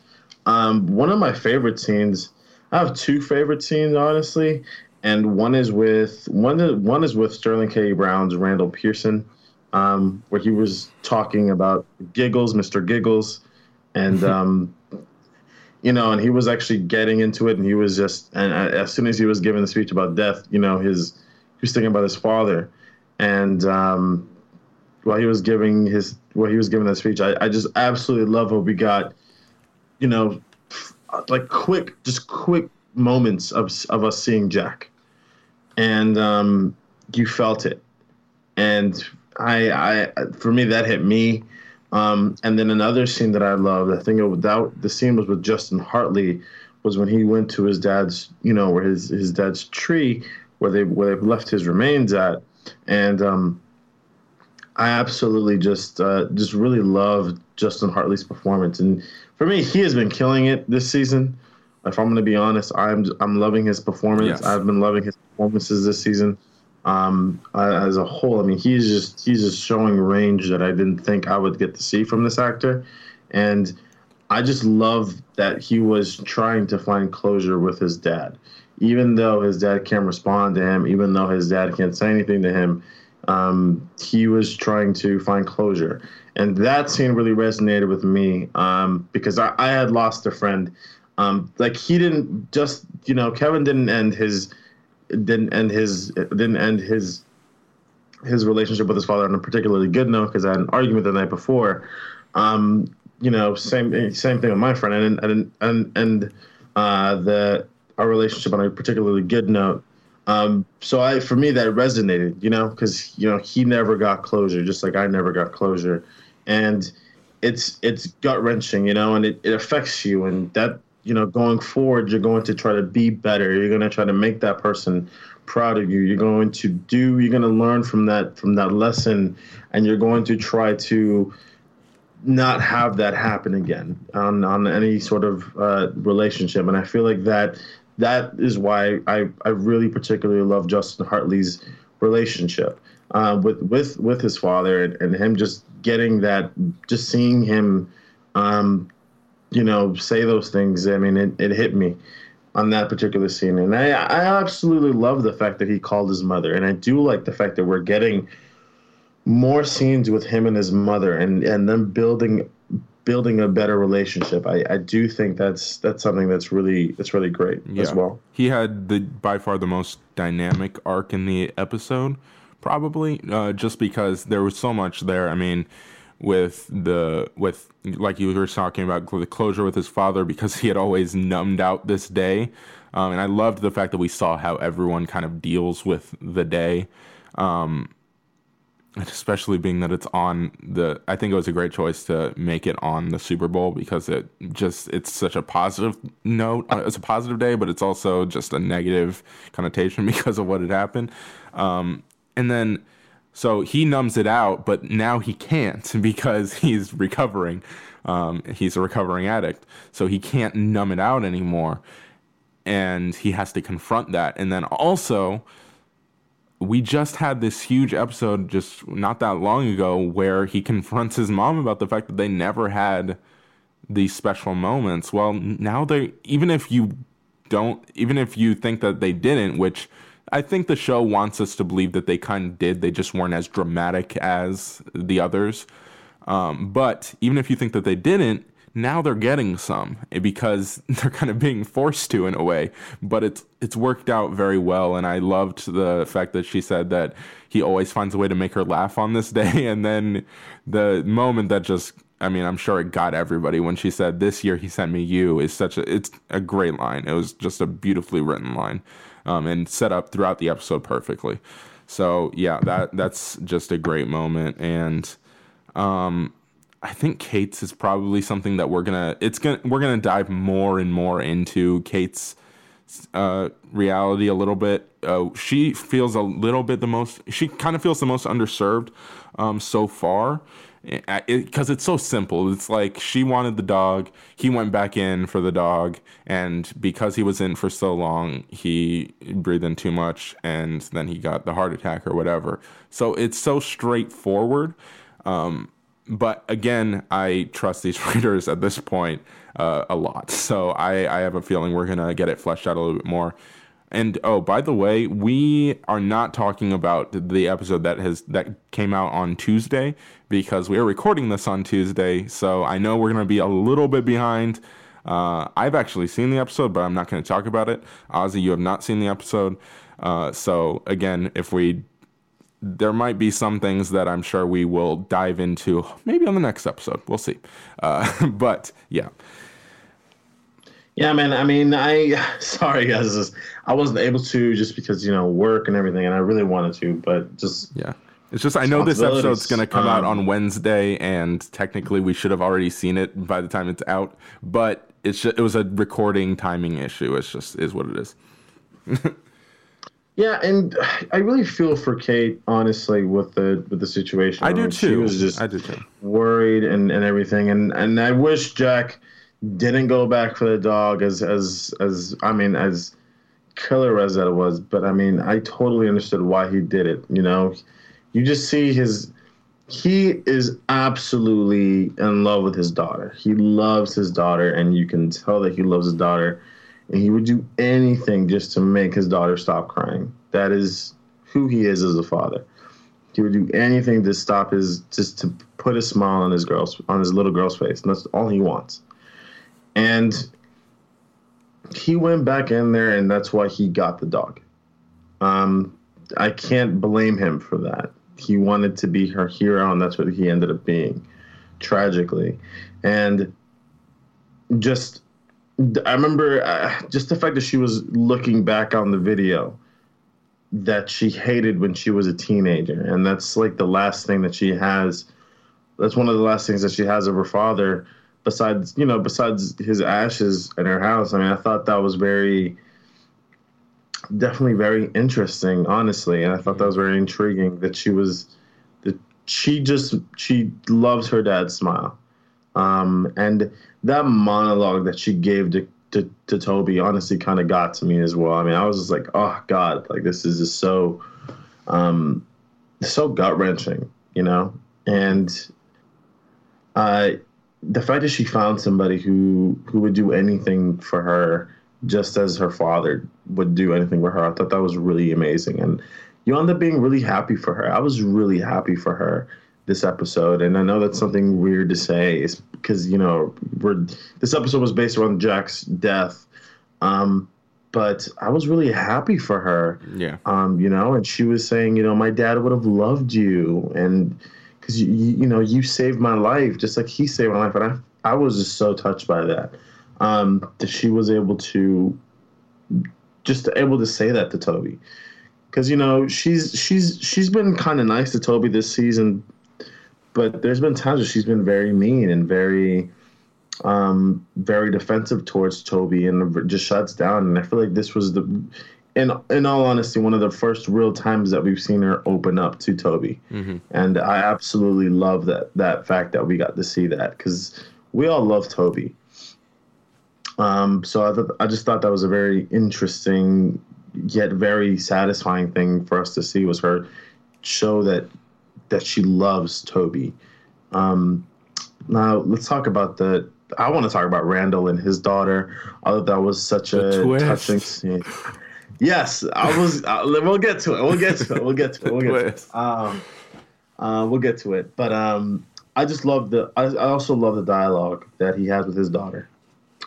Um, one of my favorite scenes. I have two favorite scenes, honestly, and one is with one. One is with Sterling K. Brown's Randall Pearson, um, where he was talking about Giggles, Mr. Giggles, and um, you know, and he was actually getting into it, and he was just, and as soon as he was giving the speech about death, you know, his he was thinking about his father, and um, while he was giving his while he was giving that speech, I, I just absolutely love what we got, you know, like quick, just quick moments of of us seeing Jack, and um, you felt it, and I, I for me that hit me. Um, and then another scene that I loved, I think it, that the scene was with Justin Hartley, was when he went to his dad's, you know, where his his dad's tree, where they where they left his remains at, and um, I absolutely just uh, just really loved Justin Hartley's performance, and for me, he has been killing it this season. If I'm going to be honest, I'm I'm loving his performance. Yes. I've been loving his performances this season. Um, as a whole, I mean, he's just he's just showing range that I didn't think I would get to see from this actor, and I just love that he was trying to find closure with his dad, even though his dad can't respond to him, even though his dad can't say anything to him. Um, he was trying to find closure, and that scene really resonated with me um, because I, I had lost a friend. Um, like he didn't just, you know, Kevin didn't end his didn't end his didn't end his his relationship with his father on a particularly good note because I had an argument the night before. Um, you know, same same thing with my friend, and and and and uh, the our relationship on a particularly good note. Um, so I, for me, that resonated, you know, because you know he never got closure, just like I never got closure, and it's it's gut wrenching, you know, and it, it affects you, and that you know going forward, you're going to try to be better. You're going to try to make that person proud of you. You're going to do. You're going to learn from that from that lesson, and you're going to try to not have that happen again on on any sort of uh, relationship. And I feel like that that is why I I really particularly love Justin Hartley's relationship uh, with with with his father and, and him just getting that just seeing him um, you know say those things. I mean it, it hit me on that particular scene and I, I absolutely love the fact that he called his mother and I do like the fact that we're getting more scenes with him and his mother and and them building building a better relationship. I, I do think that's that's something that's really that's really great as well. He had the by far the most dynamic arc in the episode, probably, uh, just because there was so much there. I mean, with the with like you were talking about the closure with his father because he had always numbed out this day, um, and I loved the fact that we saw how everyone kind of deals with the day. Um, especially being that it's on the i think it was a great choice to make it on the super bowl because it just it's such a positive note. Uh, it's a positive day but it's also just a negative connotation because of what had happened. Um, and then so he numbs it out but now he can't because he's recovering um, he's a recovering addict so he can't numb it out anymore and he has to confront that and then also we just had this huge episode just not that long ago where he confronts his mom about the fact that they never had these special moments. Well, now they even if you don't even if you think that they didn't, which I think the show wants us to believe that they kind of did, they just weren't as dramatic as the others. Um, but even if you think that they didn't, now they're getting some because they're kind of being forced to in a way. But it's it's worked out very well and i loved the fact that she said that he always finds a way to make her laugh on this day and then the moment that just i mean i'm sure it got everybody when she said this year he sent me you is such a it's a great line. It was just a beautifully written line um, and set up throughout the episode perfectly so yeah that that's just a great moment and um I think Kate's is probably something that we're gonna it's gonna we're gonna dive more and more into Kate's uh, reality a little bit. Uh, she feels a little bit the most. She kind of feels the most underserved um, so far because it, it's so simple. It's like she wanted the dog. He went back in for the dog, and because he was in for so long, he breathed in too much, and then he got the heart attack or whatever. So it's so straightforward. Um, but again, I trust these writers at this point uh, a lot. So I, I have a feeling we're gonna get it fleshed out a little bit more. And oh, by the way, we are not talking about the episode that has that came out on Tuesday because we are recording this on Tuesday. So I know we're gonna be a little bit behind. Uh, I've actually seen the episode, but I'm not to talk about it. Ozzy, you have not seen the episode. Uh, so again, if we there might be some things that I'm sure we will dive into maybe on the next episode. We'll see. Uh, but yeah. Yeah, man. I mean, I sorry guys, I wasn't able to just because you know work and everything, and I really wanted to, but just yeah, It's just I know this episode's going to come out Um, on Wednesday, and technically we should have already seen it by the time it's out. But it's just, it was a recording timing issue. It's just is what it is. Yeah, and I really feel for Kate, honestly, with the with the situation. I do mean, She too. was just I do too. worried and, and everything, and and I wish Jack didn't go back for the dog as as as I mean as killer as that was. But I mean, I totally understood why he did it. You know, you just see his. He is absolutely in love with his daughter. He loves his daughter, and you can tell that he loves his daughter and he would do anything just to make his daughter stop crying. That is who he is as a father. He would do anything to stop his, just to put a smile on his girl's, on his little girl's face, and that's all he wants. And he went back in there, and that's why he got the dog. Um, I can't blame him for that. He wanted to be her hero, and that's what he ended up being, tragically. And just I remember uh, just the fact that she was looking back on the video that she hated when she was a teenager, and that's like the last thing that she has. That's one of the last things that she has of her father, besides you know, besides his ashes in her house. I mean, I thought that was very, definitely very interesting, honestly, and I thought that was very intriguing that she was, that she just she loves her dad's smile. Um, and that monologue that she gave to, to, to Toby honestly kind of got to me as well. I mean, I was just like, oh God, like this is just so, um, so gut wrenching, you know? And, uh, the fact that she found somebody who, who would do anything for her, just as her father would do anything for her, I thought that was really amazing. And you end up being really happy for her. I was really happy for her this episode, and I know that's something weird to say, is because you know we're this episode was based around Jack's death, um, but I was really happy for her, Yeah. um, you know, and she was saying, you know, my dad would have loved you, and because you, you, you know, you saved my life just like he saved my life, and I I was just so touched by that, um, that she was able to just able to say that to Toby. Because you know she's she's she's been kind of nice to Toby this season, but there's been times where she's been very mean and very um very defensive towards Toby and just shuts down and I feel like this was the in in all honesty one of the first real times that we've seen her open up to Toby. And I absolutely love that that fact that we got to see that cuz we all love Toby. Um so I thought I just thought that was a very interesting yet very satisfying thing for us to see was her show that that she loves Toby. Um, now let's talk about the. I want to talk about Randall and his daughter. I thought that was such The a twist. touching scene. Yes, I was. Uh, we'll get to it. We'll get to it. We'll get to it. We'll get to it. Um, uh, we'll get to it. But um, I just love the. I, I also love the dialogue that he has with his daughter.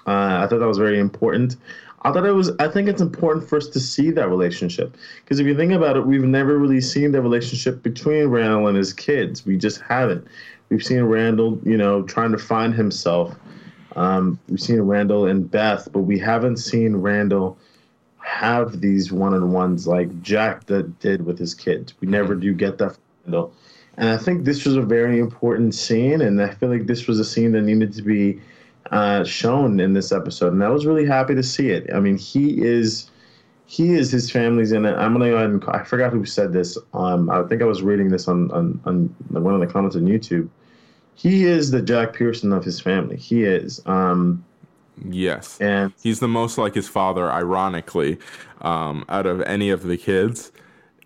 Uh, I thought that was very important. I thought it was. I think it's important for us to see that relationship because if you think about it, we've never really seen the relationship between Randall and his kids. We just haven't. We've seen Randall, you know, trying to find himself. Um, we've seen Randall and Beth, but we haven't seen Randall have these one-on-ones like Jack that did with his kids. We never do get that. And I think this was a very important scene, and I feel like this was a scene that needed to be uh, shown in this episode, and I was really happy to see it. I mean, he is he is his family's in it. I'm gonna go ahead and I forgot who said this. Um, I think I was reading this on on, on one of the comments on YouTube. He is the Jack Pearson of his family. He is. Um, Yes. and He's the most like his father, ironically, um, out of any of the kids.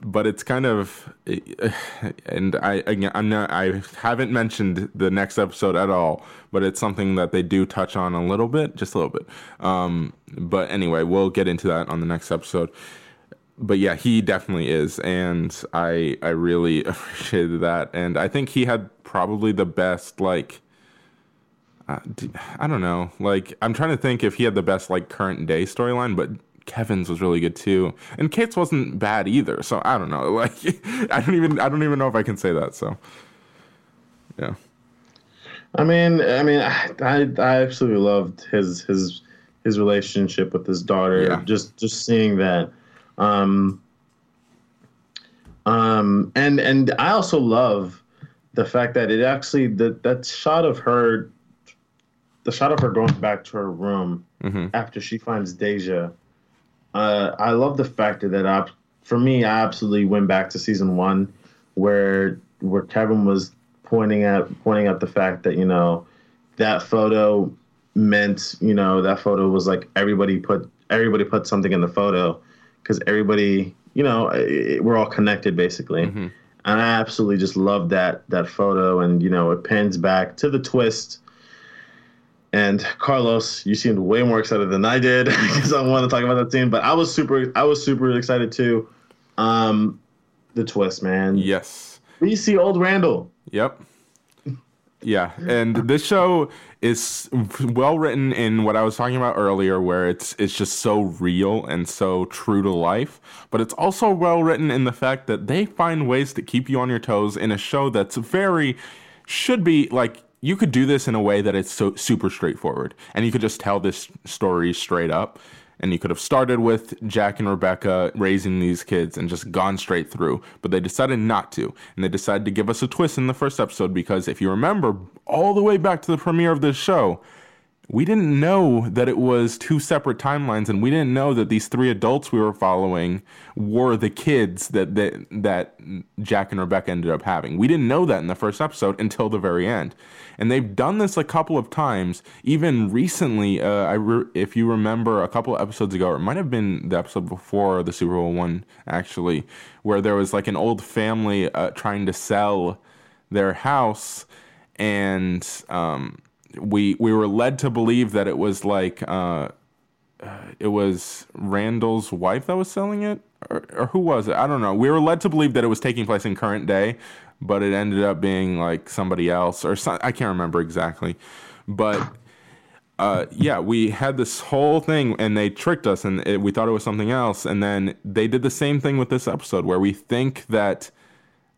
But it's kind of, and I again, I'm not, I haven't mentioned the next episode at all, but it's something that they do touch on a little bit, just a little bit. Um, but anyway, we'll get into that on the next episode. But yeah, he definitely is, and I I really appreciated that, and I think he had probably the best like uh, I don't know. Like, I'm trying to think if he had the best like current day storyline, but Kevin's was really good too, and Kate's wasn't bad either. So I don't know. Like, I don't even I don't even know if I can say that. So, yeah, I mean, I mean, I I I absolutely loved his his his relationship with his daughter. Yeah. Just just seeing that. Um, Um, and and I also love the fact that it actually that that shot of her, the shot of her going back to her room after she finds Deja. Uh, I love the fact that I, for me, I absolutely went back to season one, where where Kevin was pointing at pointing out the fact that you know that photo meant you know that photo was like everybody put everybody put something in the photo because everybody you know it, we're all connected basically and i absolutely just love that that photo and you know it pans back to the twist and carlos you seemed way more excited than i did because i want to talk about that scene but i was super i was super excited too um the twist man Yes. we see old randall Yep. Yeah, and this show is well written in what I was talking about earlier, where it's it's just so real and so true to life. But it's also well written in the fact that they find ways to keep you on your toes in a show that's very should be like you could do this in a way that it's so super straightforward, and you could just tell this story straight up. And you could have started with Jack and Rebecca raising these kids and just gone straight through, but they decided not to. And they decided to give us a twist in the first episode because if you remember, all the way back to the premiere of this show, we didn't know that it was two separate timelines and we didn't know that these three adults we were following were the kids that that, that Jack and Rebecca ended up having. We didn't know that in the first episode until the very end. And they've done this a couple of times, even recently. Uh, I re- if you remember a couple of episodes ago, or it might have been the episode before the Super Bowl one, actually, where there was like an old family uh, trying to sell their house, and um, we we were led to believe that it was like uh, uh, it was Randall's wife that was selling it, or, or who was it? I don't know. We were led to believe that it was taking place in current day, but it ended up being like somebody else or some, I can't remember exactly. But uh, yeah, we had this whole thing, and they tricked us, and it, we thought it was something else. And then they did the same thing with this episode, where we think that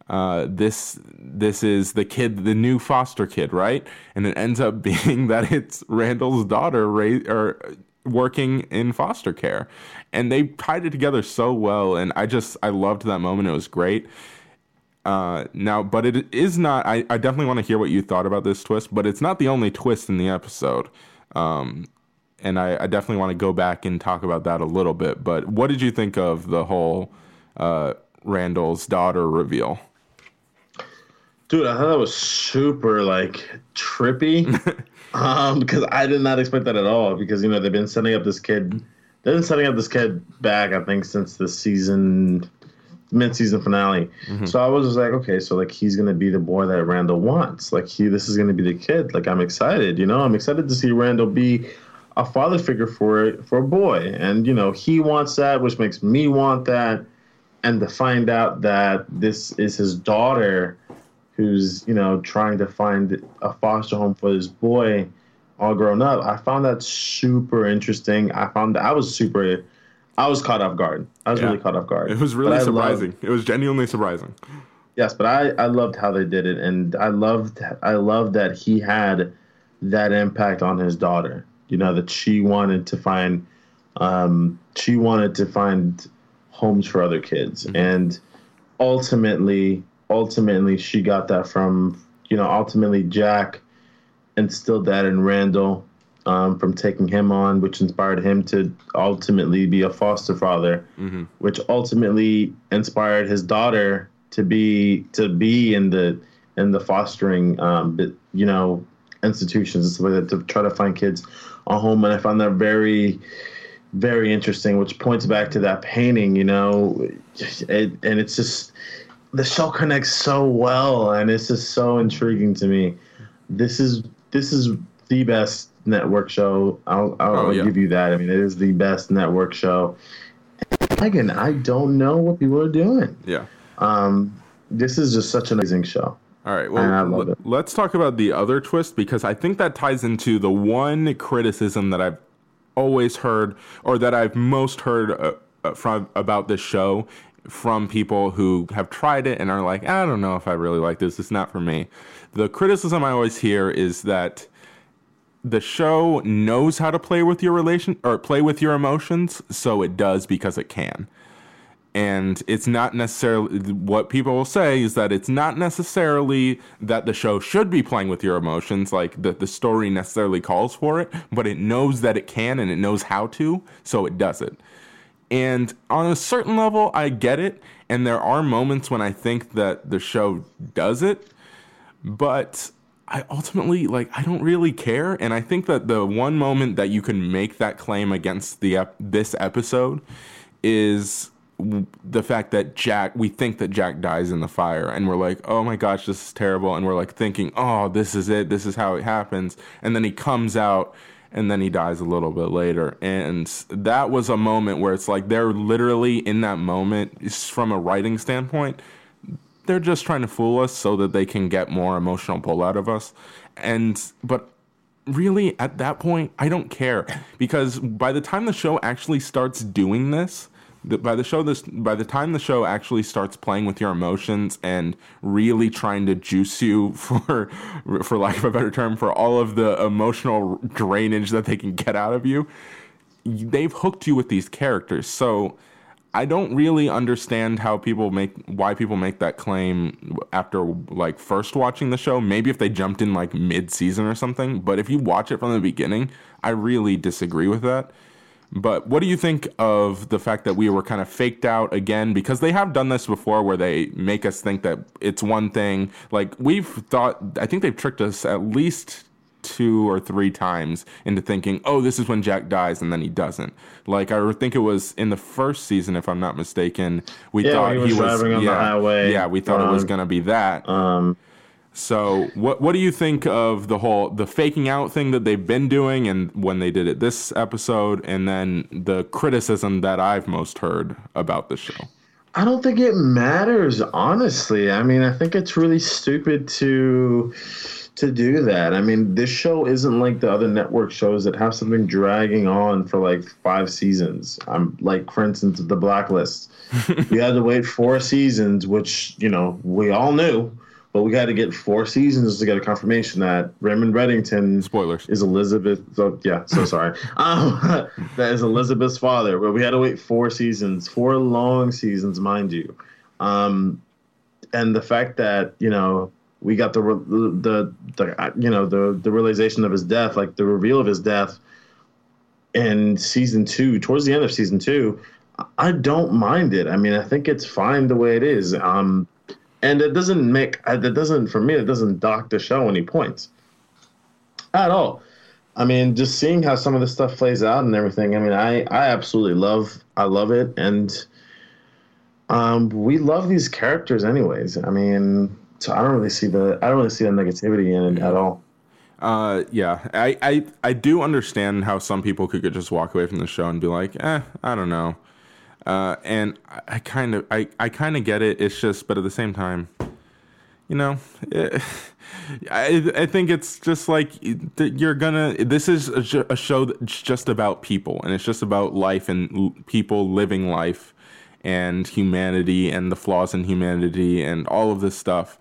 uh, this this is the kid, the new foster kid, right? And it ends up being that it's Randall's daughter, or working in foster care, and they tied it together so well. And I just I loved that moment. It was great. Uh, now, but it is not. I, I definitely want to hear what you thought about this twist, but it's not the only twist in the episode. Um, and I, I definitely want to go back and talk about that a little bit. But what did you think of the whole uh, Randall's daughter reveal? Dude, I thought that was super like trippy. um, because I did not expect that at all. Because you know they've been setting up this kid, they've been setting up this kid back. I think since the season mid-season finale. So I was just like, okay, so like he's gonna be the boy that Randall wants. Like he, this is gonna be the kid. Like I'm excited. You know, I'm excited to see Randall be a father figure for for a boy, and you know he wants that, which makes me want that. And to find out that this is his daughter who's you know trying to find a foster home for this boy all grown up i found that super interesting i found that i was super i was caught off guard i was Yeah. really caught off guard It was But really loved- surprising. it was genuinely surprising. yes but i i loved how they did it and i loved i loved that he had that impact on his daughter you know that she wanted to find um she wanted to find homes for other kids and ultimately ultimately she got that from you know ultimately jack instilled that in randall um, from taking him on which inspired him to ultimately be a foster father which ultimately inspired his daughter to be to be in the in the fostering um, you know institutions and stuff like that to try to find kids a home. And i found that very very interesting which points back to that painting you know? It, and it's just the show connects so well and it's just so intriguing to me this is this is the best network show i'll, I'll Oh, yeah. give you that i mean it is the best network show again i don't know what people are doing Yeah. um this is just such an amazing show All right. And Well, love l- it. let's talk about the other twist because I think that ties into the one criticism that I've always heard, or that I've most heard uh, from about this show from people who have tried it and are like, I don't know if I really like this. It's not for me. The criticism I always hear is that the show knows how to play with your relation or play with your emotions, so it does because it can. And it's not necessarily what people will say is that it's not necessarily that the show should be playing with your emotions, like that the story necessarily calls for it, but it knows that it can and it knows how to, so it does it. And on a certain level, I get it. And there are moments when I think that the show does it, but I ultimately like I don't really care. And I think that the one moment that you can make that claim against the ep- this episode is the fact that Jack we think that Jack dies in the fire and we're like, "Oh my gosh, this is terrible." And we're like thinking, "Oh, this is it. This is how it happens." And then he comes out and then he dies a little bit later. And that was a moment where it's like they're literally in that moment from a writing standpoint, they're just trying to fool us so that they can get more emotional pull out of us. And but really at that point, I don't care because by the time the show actually starts doing this, the, by the show this by the time the show actually starts playing with your emotions and really trying to juice you for for lack of a better term for all of the emotional drainage that they can get out of you they've hooked you with these characters so I don't really understand how people make why people make that claim after like first watching the show. Maybe if they jumped in like mid season or something, but if you watch it from the beginning, I really disagree with that. But what do you think of the fact that we were kind of faked out again? Because they have done this before where they make us think that it's one thing. Like we've thought, I think they've tricked us at least two or three times into thinking, oh, this is when Jack dies, and then he doesn't. Like I think it was in the first season, if I'm not mistaken, we Yeah, thought when he was driving on the highway, Yeah, we thought it was um, gonna be that. Um, So what what do you think of the whole the faking out thing that they've been doing and when they did it this episode and then the criticism that I've most heard about the show? I don't think it matters, honestly. I mean, I think it's really stupid to to do that. I mean, this show isn't like the other network shows that have something dragging on for like five seasons. I'm like, for instance, The Blacklist. we had to wait four seasons, which you know we all knew, but we had to get four seasons to get a confirmation that Raymond Reddington Spoilers. is Elizabeth. So, yeah, so sorry. Um, that is Elizabeth's father. But we had to wait four seasons, four long seasons, mind you. Um, and the fact that you know we got the the the you know the the realization of his death, like the reveal of his death in season two, towards the end of season two, I don't mind it. I mean, I think it's fine the way it is. Um, and it doesn't make it doesn't for me it doesn't dock the show any points at all. I mean, just seeing how some of the stuff plays out and everything. I mean, I I absolutely love I love it, and um, we love these characters anyways. I mean, so I don't really see the I don't really see the negativity in it at all. Uh, yeah, I, I I do understand how some people could just walk away from the show and be like, eh, I don't know. Uh, and I, kind of I, I kind of get it. It's just, but at the same time, you know, eh, I I think it's just like you're gonna. This is a, a show that's just about people, and it's just about life and people living life and humanity and the flaws in humanity and all of this stuff.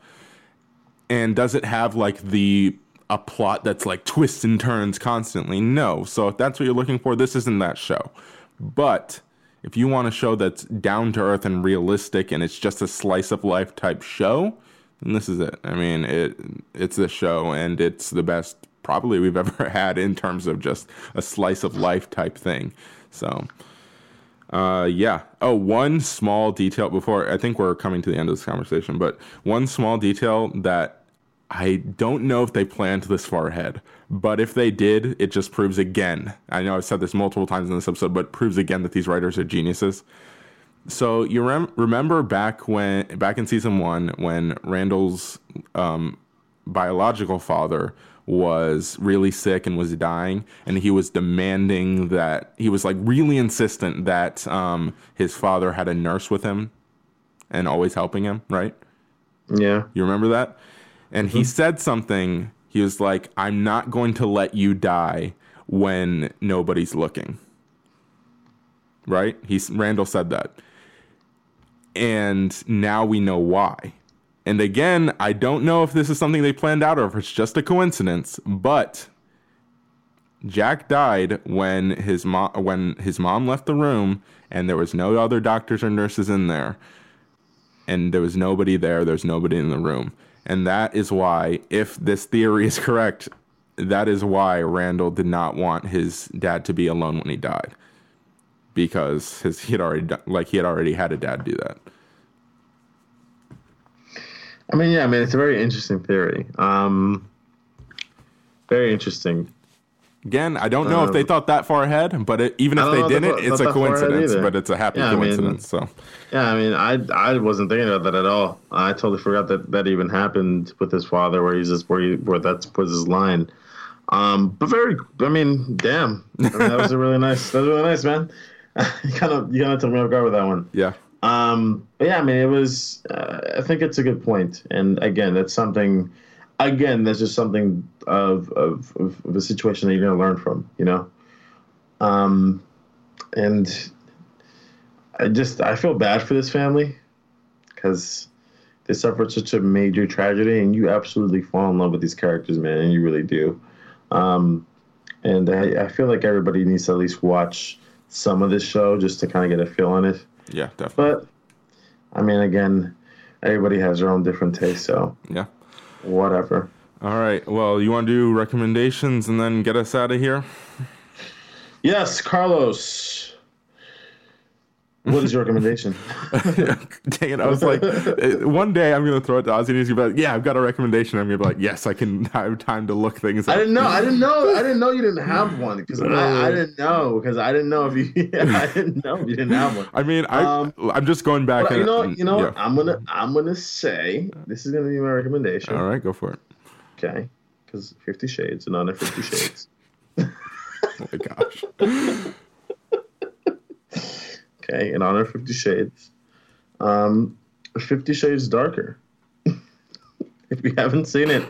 And does it have like the a plot that's like twists and turns constantly? No. So if that's what you're looking for, this isn't that show. But if you want a show that's down to earth and realistic and it's just a slice of life type show, then this is it. I mean, it it's this show and it's the best probably we've ever had in terms of just a slice of life type thing. So uh, yeah. Oh, one small detail before I think we're coming to the end of this conversation, but one small detail that I don't know if they planned this far ahead, but if they did, it just proves again. I know I've said this multiple times in this episode, but proves again that these writers are geniuses. So you rem- remember back when back in season one when Randall's um, biological father was really sick and was dying, and he was demanding that he was like really insistent that um, his father had a nurse with him and always helping him, right? Yeah. You remember that? And he said something. He was like, "I'm not going to let you die when nobody's looking." Right? He's Randall said that. And now we know why. And again, I don't know if this is something they planned out or if it's just a coincidence, but Jack died when his mom when his mom left the room and there was no other doctors or nurses in there. And there was nobody there, there's nobody in the room. And that is why if this theory is correct, that is why Randall did not want his dad to be alone when he died. Because his he had already done, like he had already had a dad do that. I mean, yeah, I mean, it's a very interesting theory. Um, very interesting. Again, I don't know if they Um, thought that far ahead, but it, even if they know if they didn't, thought- it's a that coincidence. But it's a happy Yeah, I mean- coincidence. so Yeah, I mean, I I wasn't thinking about that at all. I totally forgot that that even happened with his father, where he's just where he, where that's was his line. Um, but very, I mean, damn, I mean, that was a really nice. That was really nice, man. you kind of you kind of took me off guard with that one. yeah, Um, but yeah, I mean, it was. Uh, I think it's a good point, and again, that's something. Again, that's just something of of, of, a situation that you're gonna learn from, you know. Um, and I just I feel bad for this family because they suffered such a major tragedy, and you absolutely fall in love with these characters, man, and you really do. Um, and I, I feel like everybody needs to at least watch some of this show just to kind of get a feel on it. yeah, definitely. But I mean, again, everybody has their own different taste, so yeah. Whatever. All right. Well, you want to do recommendations and then get us out of here? Yes, Carlos. What is your recommendation? Dang it! I was like, eh, one day I'm gonna throw it to Ozzy and he's gonna be like, "Yeah, I've got a recommendation." I'm gonna be like, "Yes, I can have time to look things I didn't know. I didn't know. I didn't know you didn't have one because I, I didn't know because I didn't know if you. I didn't know you didn't have one. I mean, I Um, I'm just going back. And, you know, you know, yeah. what? I'm gonna, I'm gonna say this is gonna be my recommendation. All right, go for it. Okay, because Fifty Shades and under Fifty Shades. Oh my gosh. Okay, in honor of Fifty Shades, um, Fifty Shades Darker. if you haven't seen it,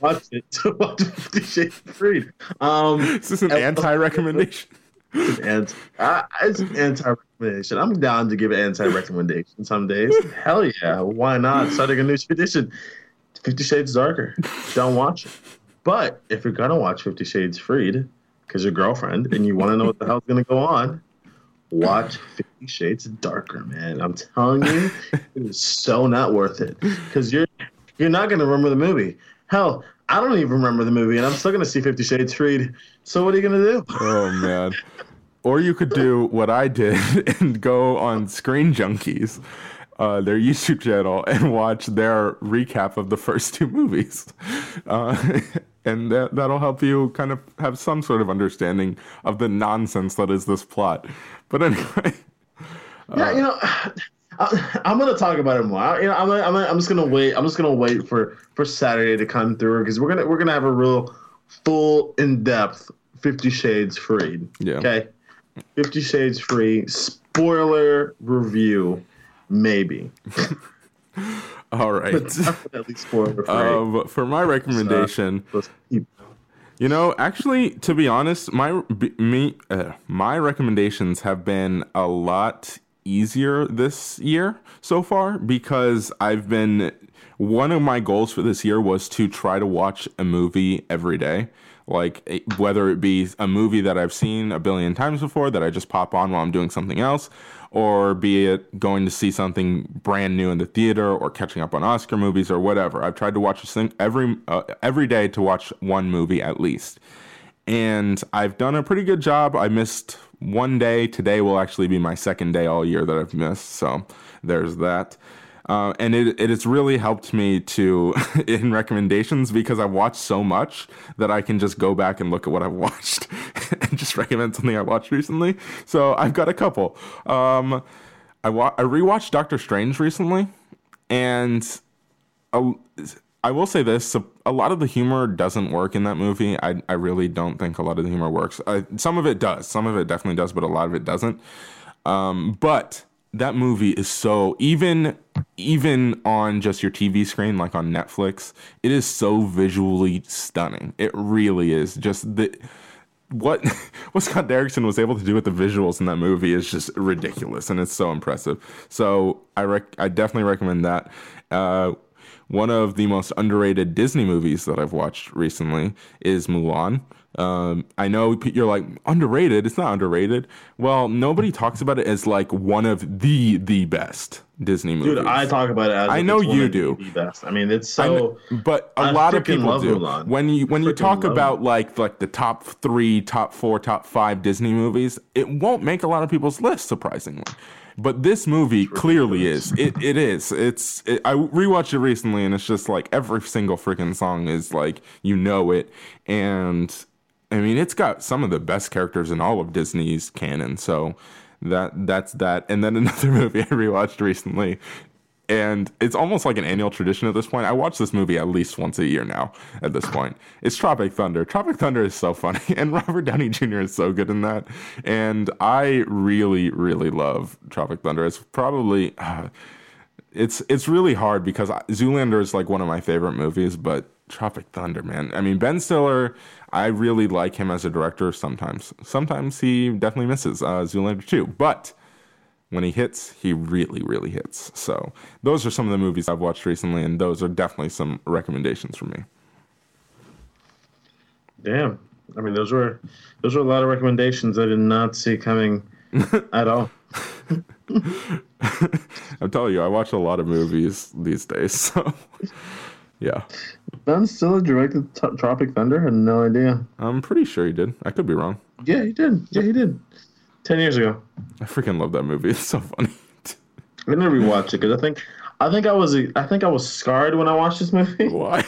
watch it. watch Fifty Shades Freed. Um, Is this an anti-recommendation? uh, it's an anti-recommendation. I'm down to give an anti-recommendation some days. Hell yeah, why not? Starting a new tradition. Fifty Shades Darker. Don't watch it. But if you're gonna watch Fifty Shades Freed, because your girlfriend and you want to know what the hell's gonna go on, watch Fifty Shades Darker, man. I'm telling you, it is so not worth it. Because you're you're not gonna remember the movie. Hell, I don't even remember the movie, and I'm still gonna see Fifty Shades Freed. So what are you gonna do? Oh man. Or you could do what I did and go on Screen Junkies, uh, their YouTube channel, and watch their recap of the first two movies. Uh, and that, that'll help you kind of have some sort of understanding of the nonsense that is this plot. But anyway, Yeah, you know, I, I'm gonna talk about it more. I, you know, I'm, I'm, I'm just gonna wait. I'm just gonna wait for for Saturday to come through because we're gonna we're gonna have a real full in depth Fifty Shades Freed. Yeah. Okay. Fifty Shades Free spoiler review, maybe. all right. Definitely spoiler free. Um, for my recommendation, Let's You know, actually, to be honest, my b- me uh, my recommendations have been a lot easier this year so far because I've been one of my goals for this year was to try to watch a movie every day. Like eh, whether it be a movie that I've seen a billion times before that I just pop on while I'm doing something else, or be it going to see something brand new in the theater or catching up on Oscar movies or whatever. I've tried to watch a thing every uh, every day to watch one movie at least, and I've done a pretty good job. I missed one day. Today will actually be my second day all year that I've missed. So there's that. Uh, and it, it has really helped me to in recommendations because I've watched so much that I can just go back and look at what I've watched and just recommend something I watched recently. So I've got a couple. Um, I wa- I rewatched Doctor Strange recently, and a, I will say this: a, lot of the humor doesn't work in that movie. I I really don't think a lot of the humor works. Uh, some of it does. Some of it definitely does, but a lot of it doesn't. Um, but that movie is so even even on just your TV screen, like on Netflix, it is so visually stunning. It really is. Just the what what Scott Derrickson was able to do with the visuals in that movie is just ridiculous, and it's so impressive. So I rec- I definitely recommend that. Uh, one of the most underrated Disney movies that I've watched recently is Mulan. Um, I know you're like underrated. It's not underrated. Well, nobody talks about it as like one of the the best Disney movies. Dude, I talk about it as I know you of do. The best. I mean, it's so. know- but a I lot of people love do. Mulan. When you when you talk about like like the top three, top four, top five Disney movies, it won't make a lot of people's list, surprisingly. But this movie clearly is. It it is. It's. It, I rewatched it recently, and it's just like every single freaking song is like you know it, and I mean it's got some of the best characters in all of Disney's canon. So that that's that. And then another movie I rewatched recently and it's almost like an annual tradition at this point. I watch this movie at least once a year now. At this point, it's Tropic Thunder. Tropic Thunder is so funny, and Robert Downey Jr. is so good in that. And I really, really love Tropic Thunder. It's probably uh, it's it's really hard because Zoolander is like one of my favorite movies, but Tropic Thunder, man. I mean, Ben Stiller, I really like him as a director. Sometimes, sometimes he definitely misses uh, Zoolander 2, but when he hits, he really, really hits. So those are some of the movies I've watched recently, and those are definitely some recommendations for me. Damn. I mean, those were those were a lot of recommendations I did not see coming at all. I'm telling you, I watch a lot of movies these days. So yeah, Ben Stiller directed T- Tropic Thunder. I Had no idea. I'm pretty sure he did. I could be wrong. Yeah, he did. Yeah, he did. Ten years ago. I freaking love that movie. It's so funny. I never rewatched it because I think I think I was I think I was scarred when I watched this movie. Why?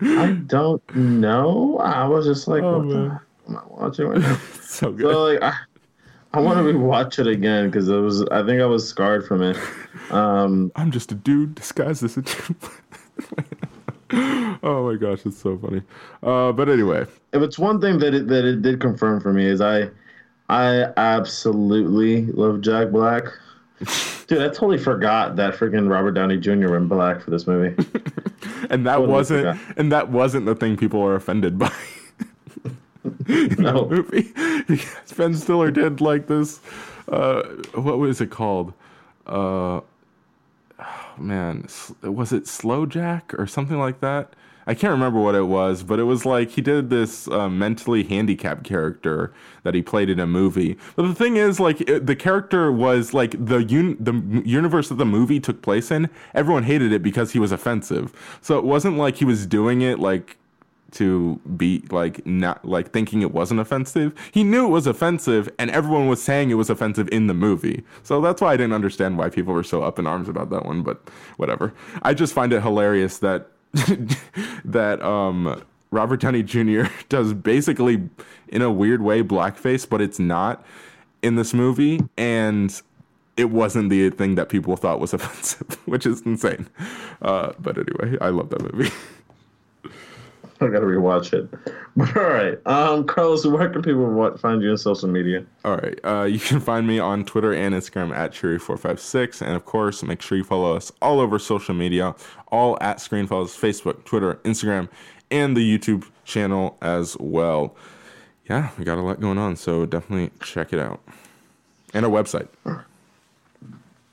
I don't know. I was just like, Oh, what the man. heck am I watching right now? so good. so like, I, I want to rewatch it again because it was. I think I was scarred from it. Um, I'm just a dude disguised as a dude. oh my gosh, it's so funny. Uh, but anyway, if it's one thing that it that it did confirm for me is I, I absolutely love Jack Black. Dude, I totally forgot that freaking Robert Downey Jr. went black for this movie. and that Totally wasn't forgot. and that wasn't the thing people were offended by. in No. movie because Ben Stiller did like this. Uh, what was it called? Uh, man, was it Slow Jack or something like that? I can't remember what it was, but it was like he did this uh, mentally handicapped character that he played in a movie. But the thing is, like it, the character was like the un- the universe that the movie took place in. Everyone hated it because he was offensive. So it wasn't like he was doing it like to be like not like thinking it wasn't offensive. He knew it was offensive and everyone was saying it was offensive in the movie. So that's why I didn't understand why people were so up in arms about that one, but whatever. I just find it hilarious that that um Robert Downey Jr. does basically in a weird way blackface, but it's not in this movie and it wasn't the thing that people thought was offensive, which is insane. Uh, but anyway, I love that movie. I gotta rewatch it. But all right, um, Carlos, where can people wa- find you on social media? All right. Uh, you can find me on Twitter and Instagram at Cheery456. And of course, make sure you follow us all over social media, all at Screenfellows, Facebook, Twitter, Instagram, and the YouTube channel as well. Yeah, we got a lot going on, so definitely check it out. And our website.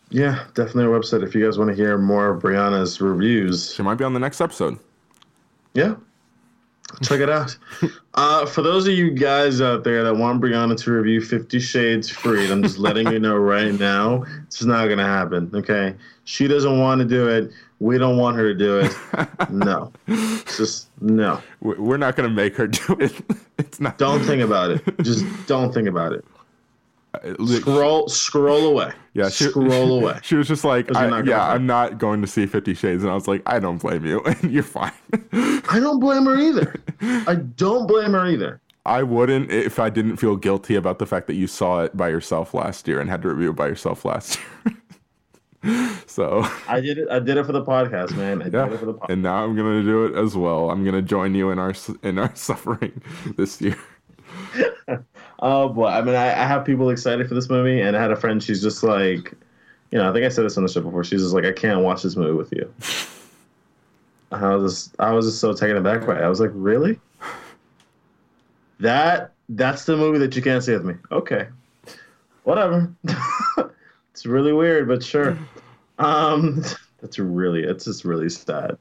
Yeah, definitely our website if you guys want to hear more of Brianna's reviews. She might be on the next episode. Yeah. Check it out. Uh, for those of you guys out there that want Brianna to review Fifty Shades Freed, I'm just letting you know right now, it's not going to happen. Okay. She doesn't want to do it. We don't want her to do it. No. It's just no. We- We're not going to make her do it. It's not. Don't think about it. Just don't think about it. Scroll scroll away. Yeah, she- scroll away. She was just like, I, yeah, I'm not going to see Fifty Shades. And I was like, I don't blame you. And you're fine. I don't blame her either. I don't blame her either. I wouldn't if I didn't feel guilty about the fact that you saw it by yourself last year and had to review it by yourself last year. so I did it. I did it for the podcast, man. I yeah, did it for the podcast. and now I'm gonna do it as well. I'm gonna join you in our in our suffering this year. Oh boy, I mean, I, I have people excited for this movie, and I had a friend. She's just like, you know, I think I said this on the show before. She's just like, I can't watch this movie with you. I was just, I was just so taken aback by it. I was like, really? That that's the movie that you can't see with me. Okay, whatever. it's really weird, but sure. Um, that's really, it's just really sad.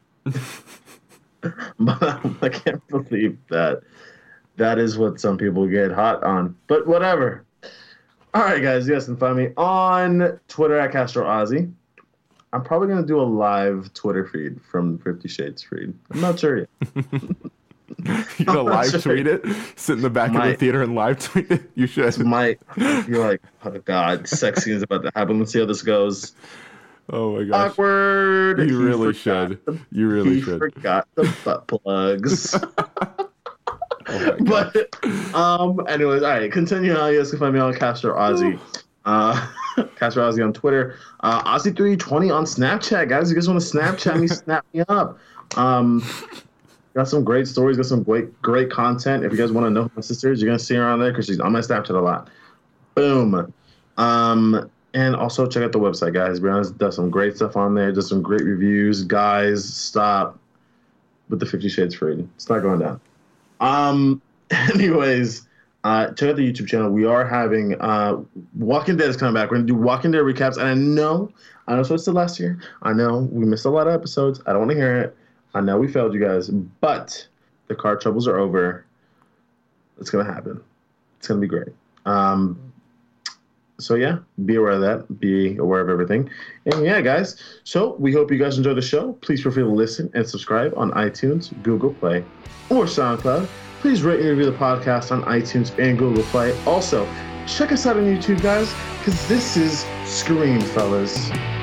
but I can't believe that that is what some people get hot on. But whatever. All right, guys, you guys can find me on Twitter at Castro Ozzy. I'm probably gonna do a live Twitter feed from Fifty Shades Freed. I'm not sure yet. You gonna live sure. tweet it? Sit in the back of the theater and live tweet it? You should. Might you're like, oh god, sex scene is about to happen. Let's see how this goes. Oh my gosh. Awkward. You He really should. the- You really he should. forgot the butt plugs. Oh but um, anyways, all right. Continue on. You guys can find me on Castro Ozzy. Uh, Castro Ozzy on Twitter. Uh, Ozzy320 on Snapchat, guys. You guys want to Snapchat me? snap me up. Um, got some great stories. Got some great great content. If you guys want to know who my sister is, you're gonna see her on there because she's on my Snapchat a lot. Boom. Um, and also check out the website, guys. Brianna does some great stuff on there. Does some great reviews. Guys, stop with the Fifty Shades Freed. It's not going down. Um. Anyways, uh, check out the YouTube channel. We are having uh, Walking Dead is coming back. We're gonna do Walking Dead recaps, and I know, I know, so it's the last year. I know we missed a lot of episodes. I don't want to hear it. I know we failed you guys, but the car troubles are over. It's gonna happen. It's gonna be great. Um. So yeah, be aware of that. Be aware of everything. And yeah, guys. So we hope you guys enjoy the show. Please feel free to listen and subscribe on iTunes, Google Play, or SoundCloud. Please rate and review the podcast on iTunes and Google Play. Also, check us out on YouTube, guys, because this is Screenfellows.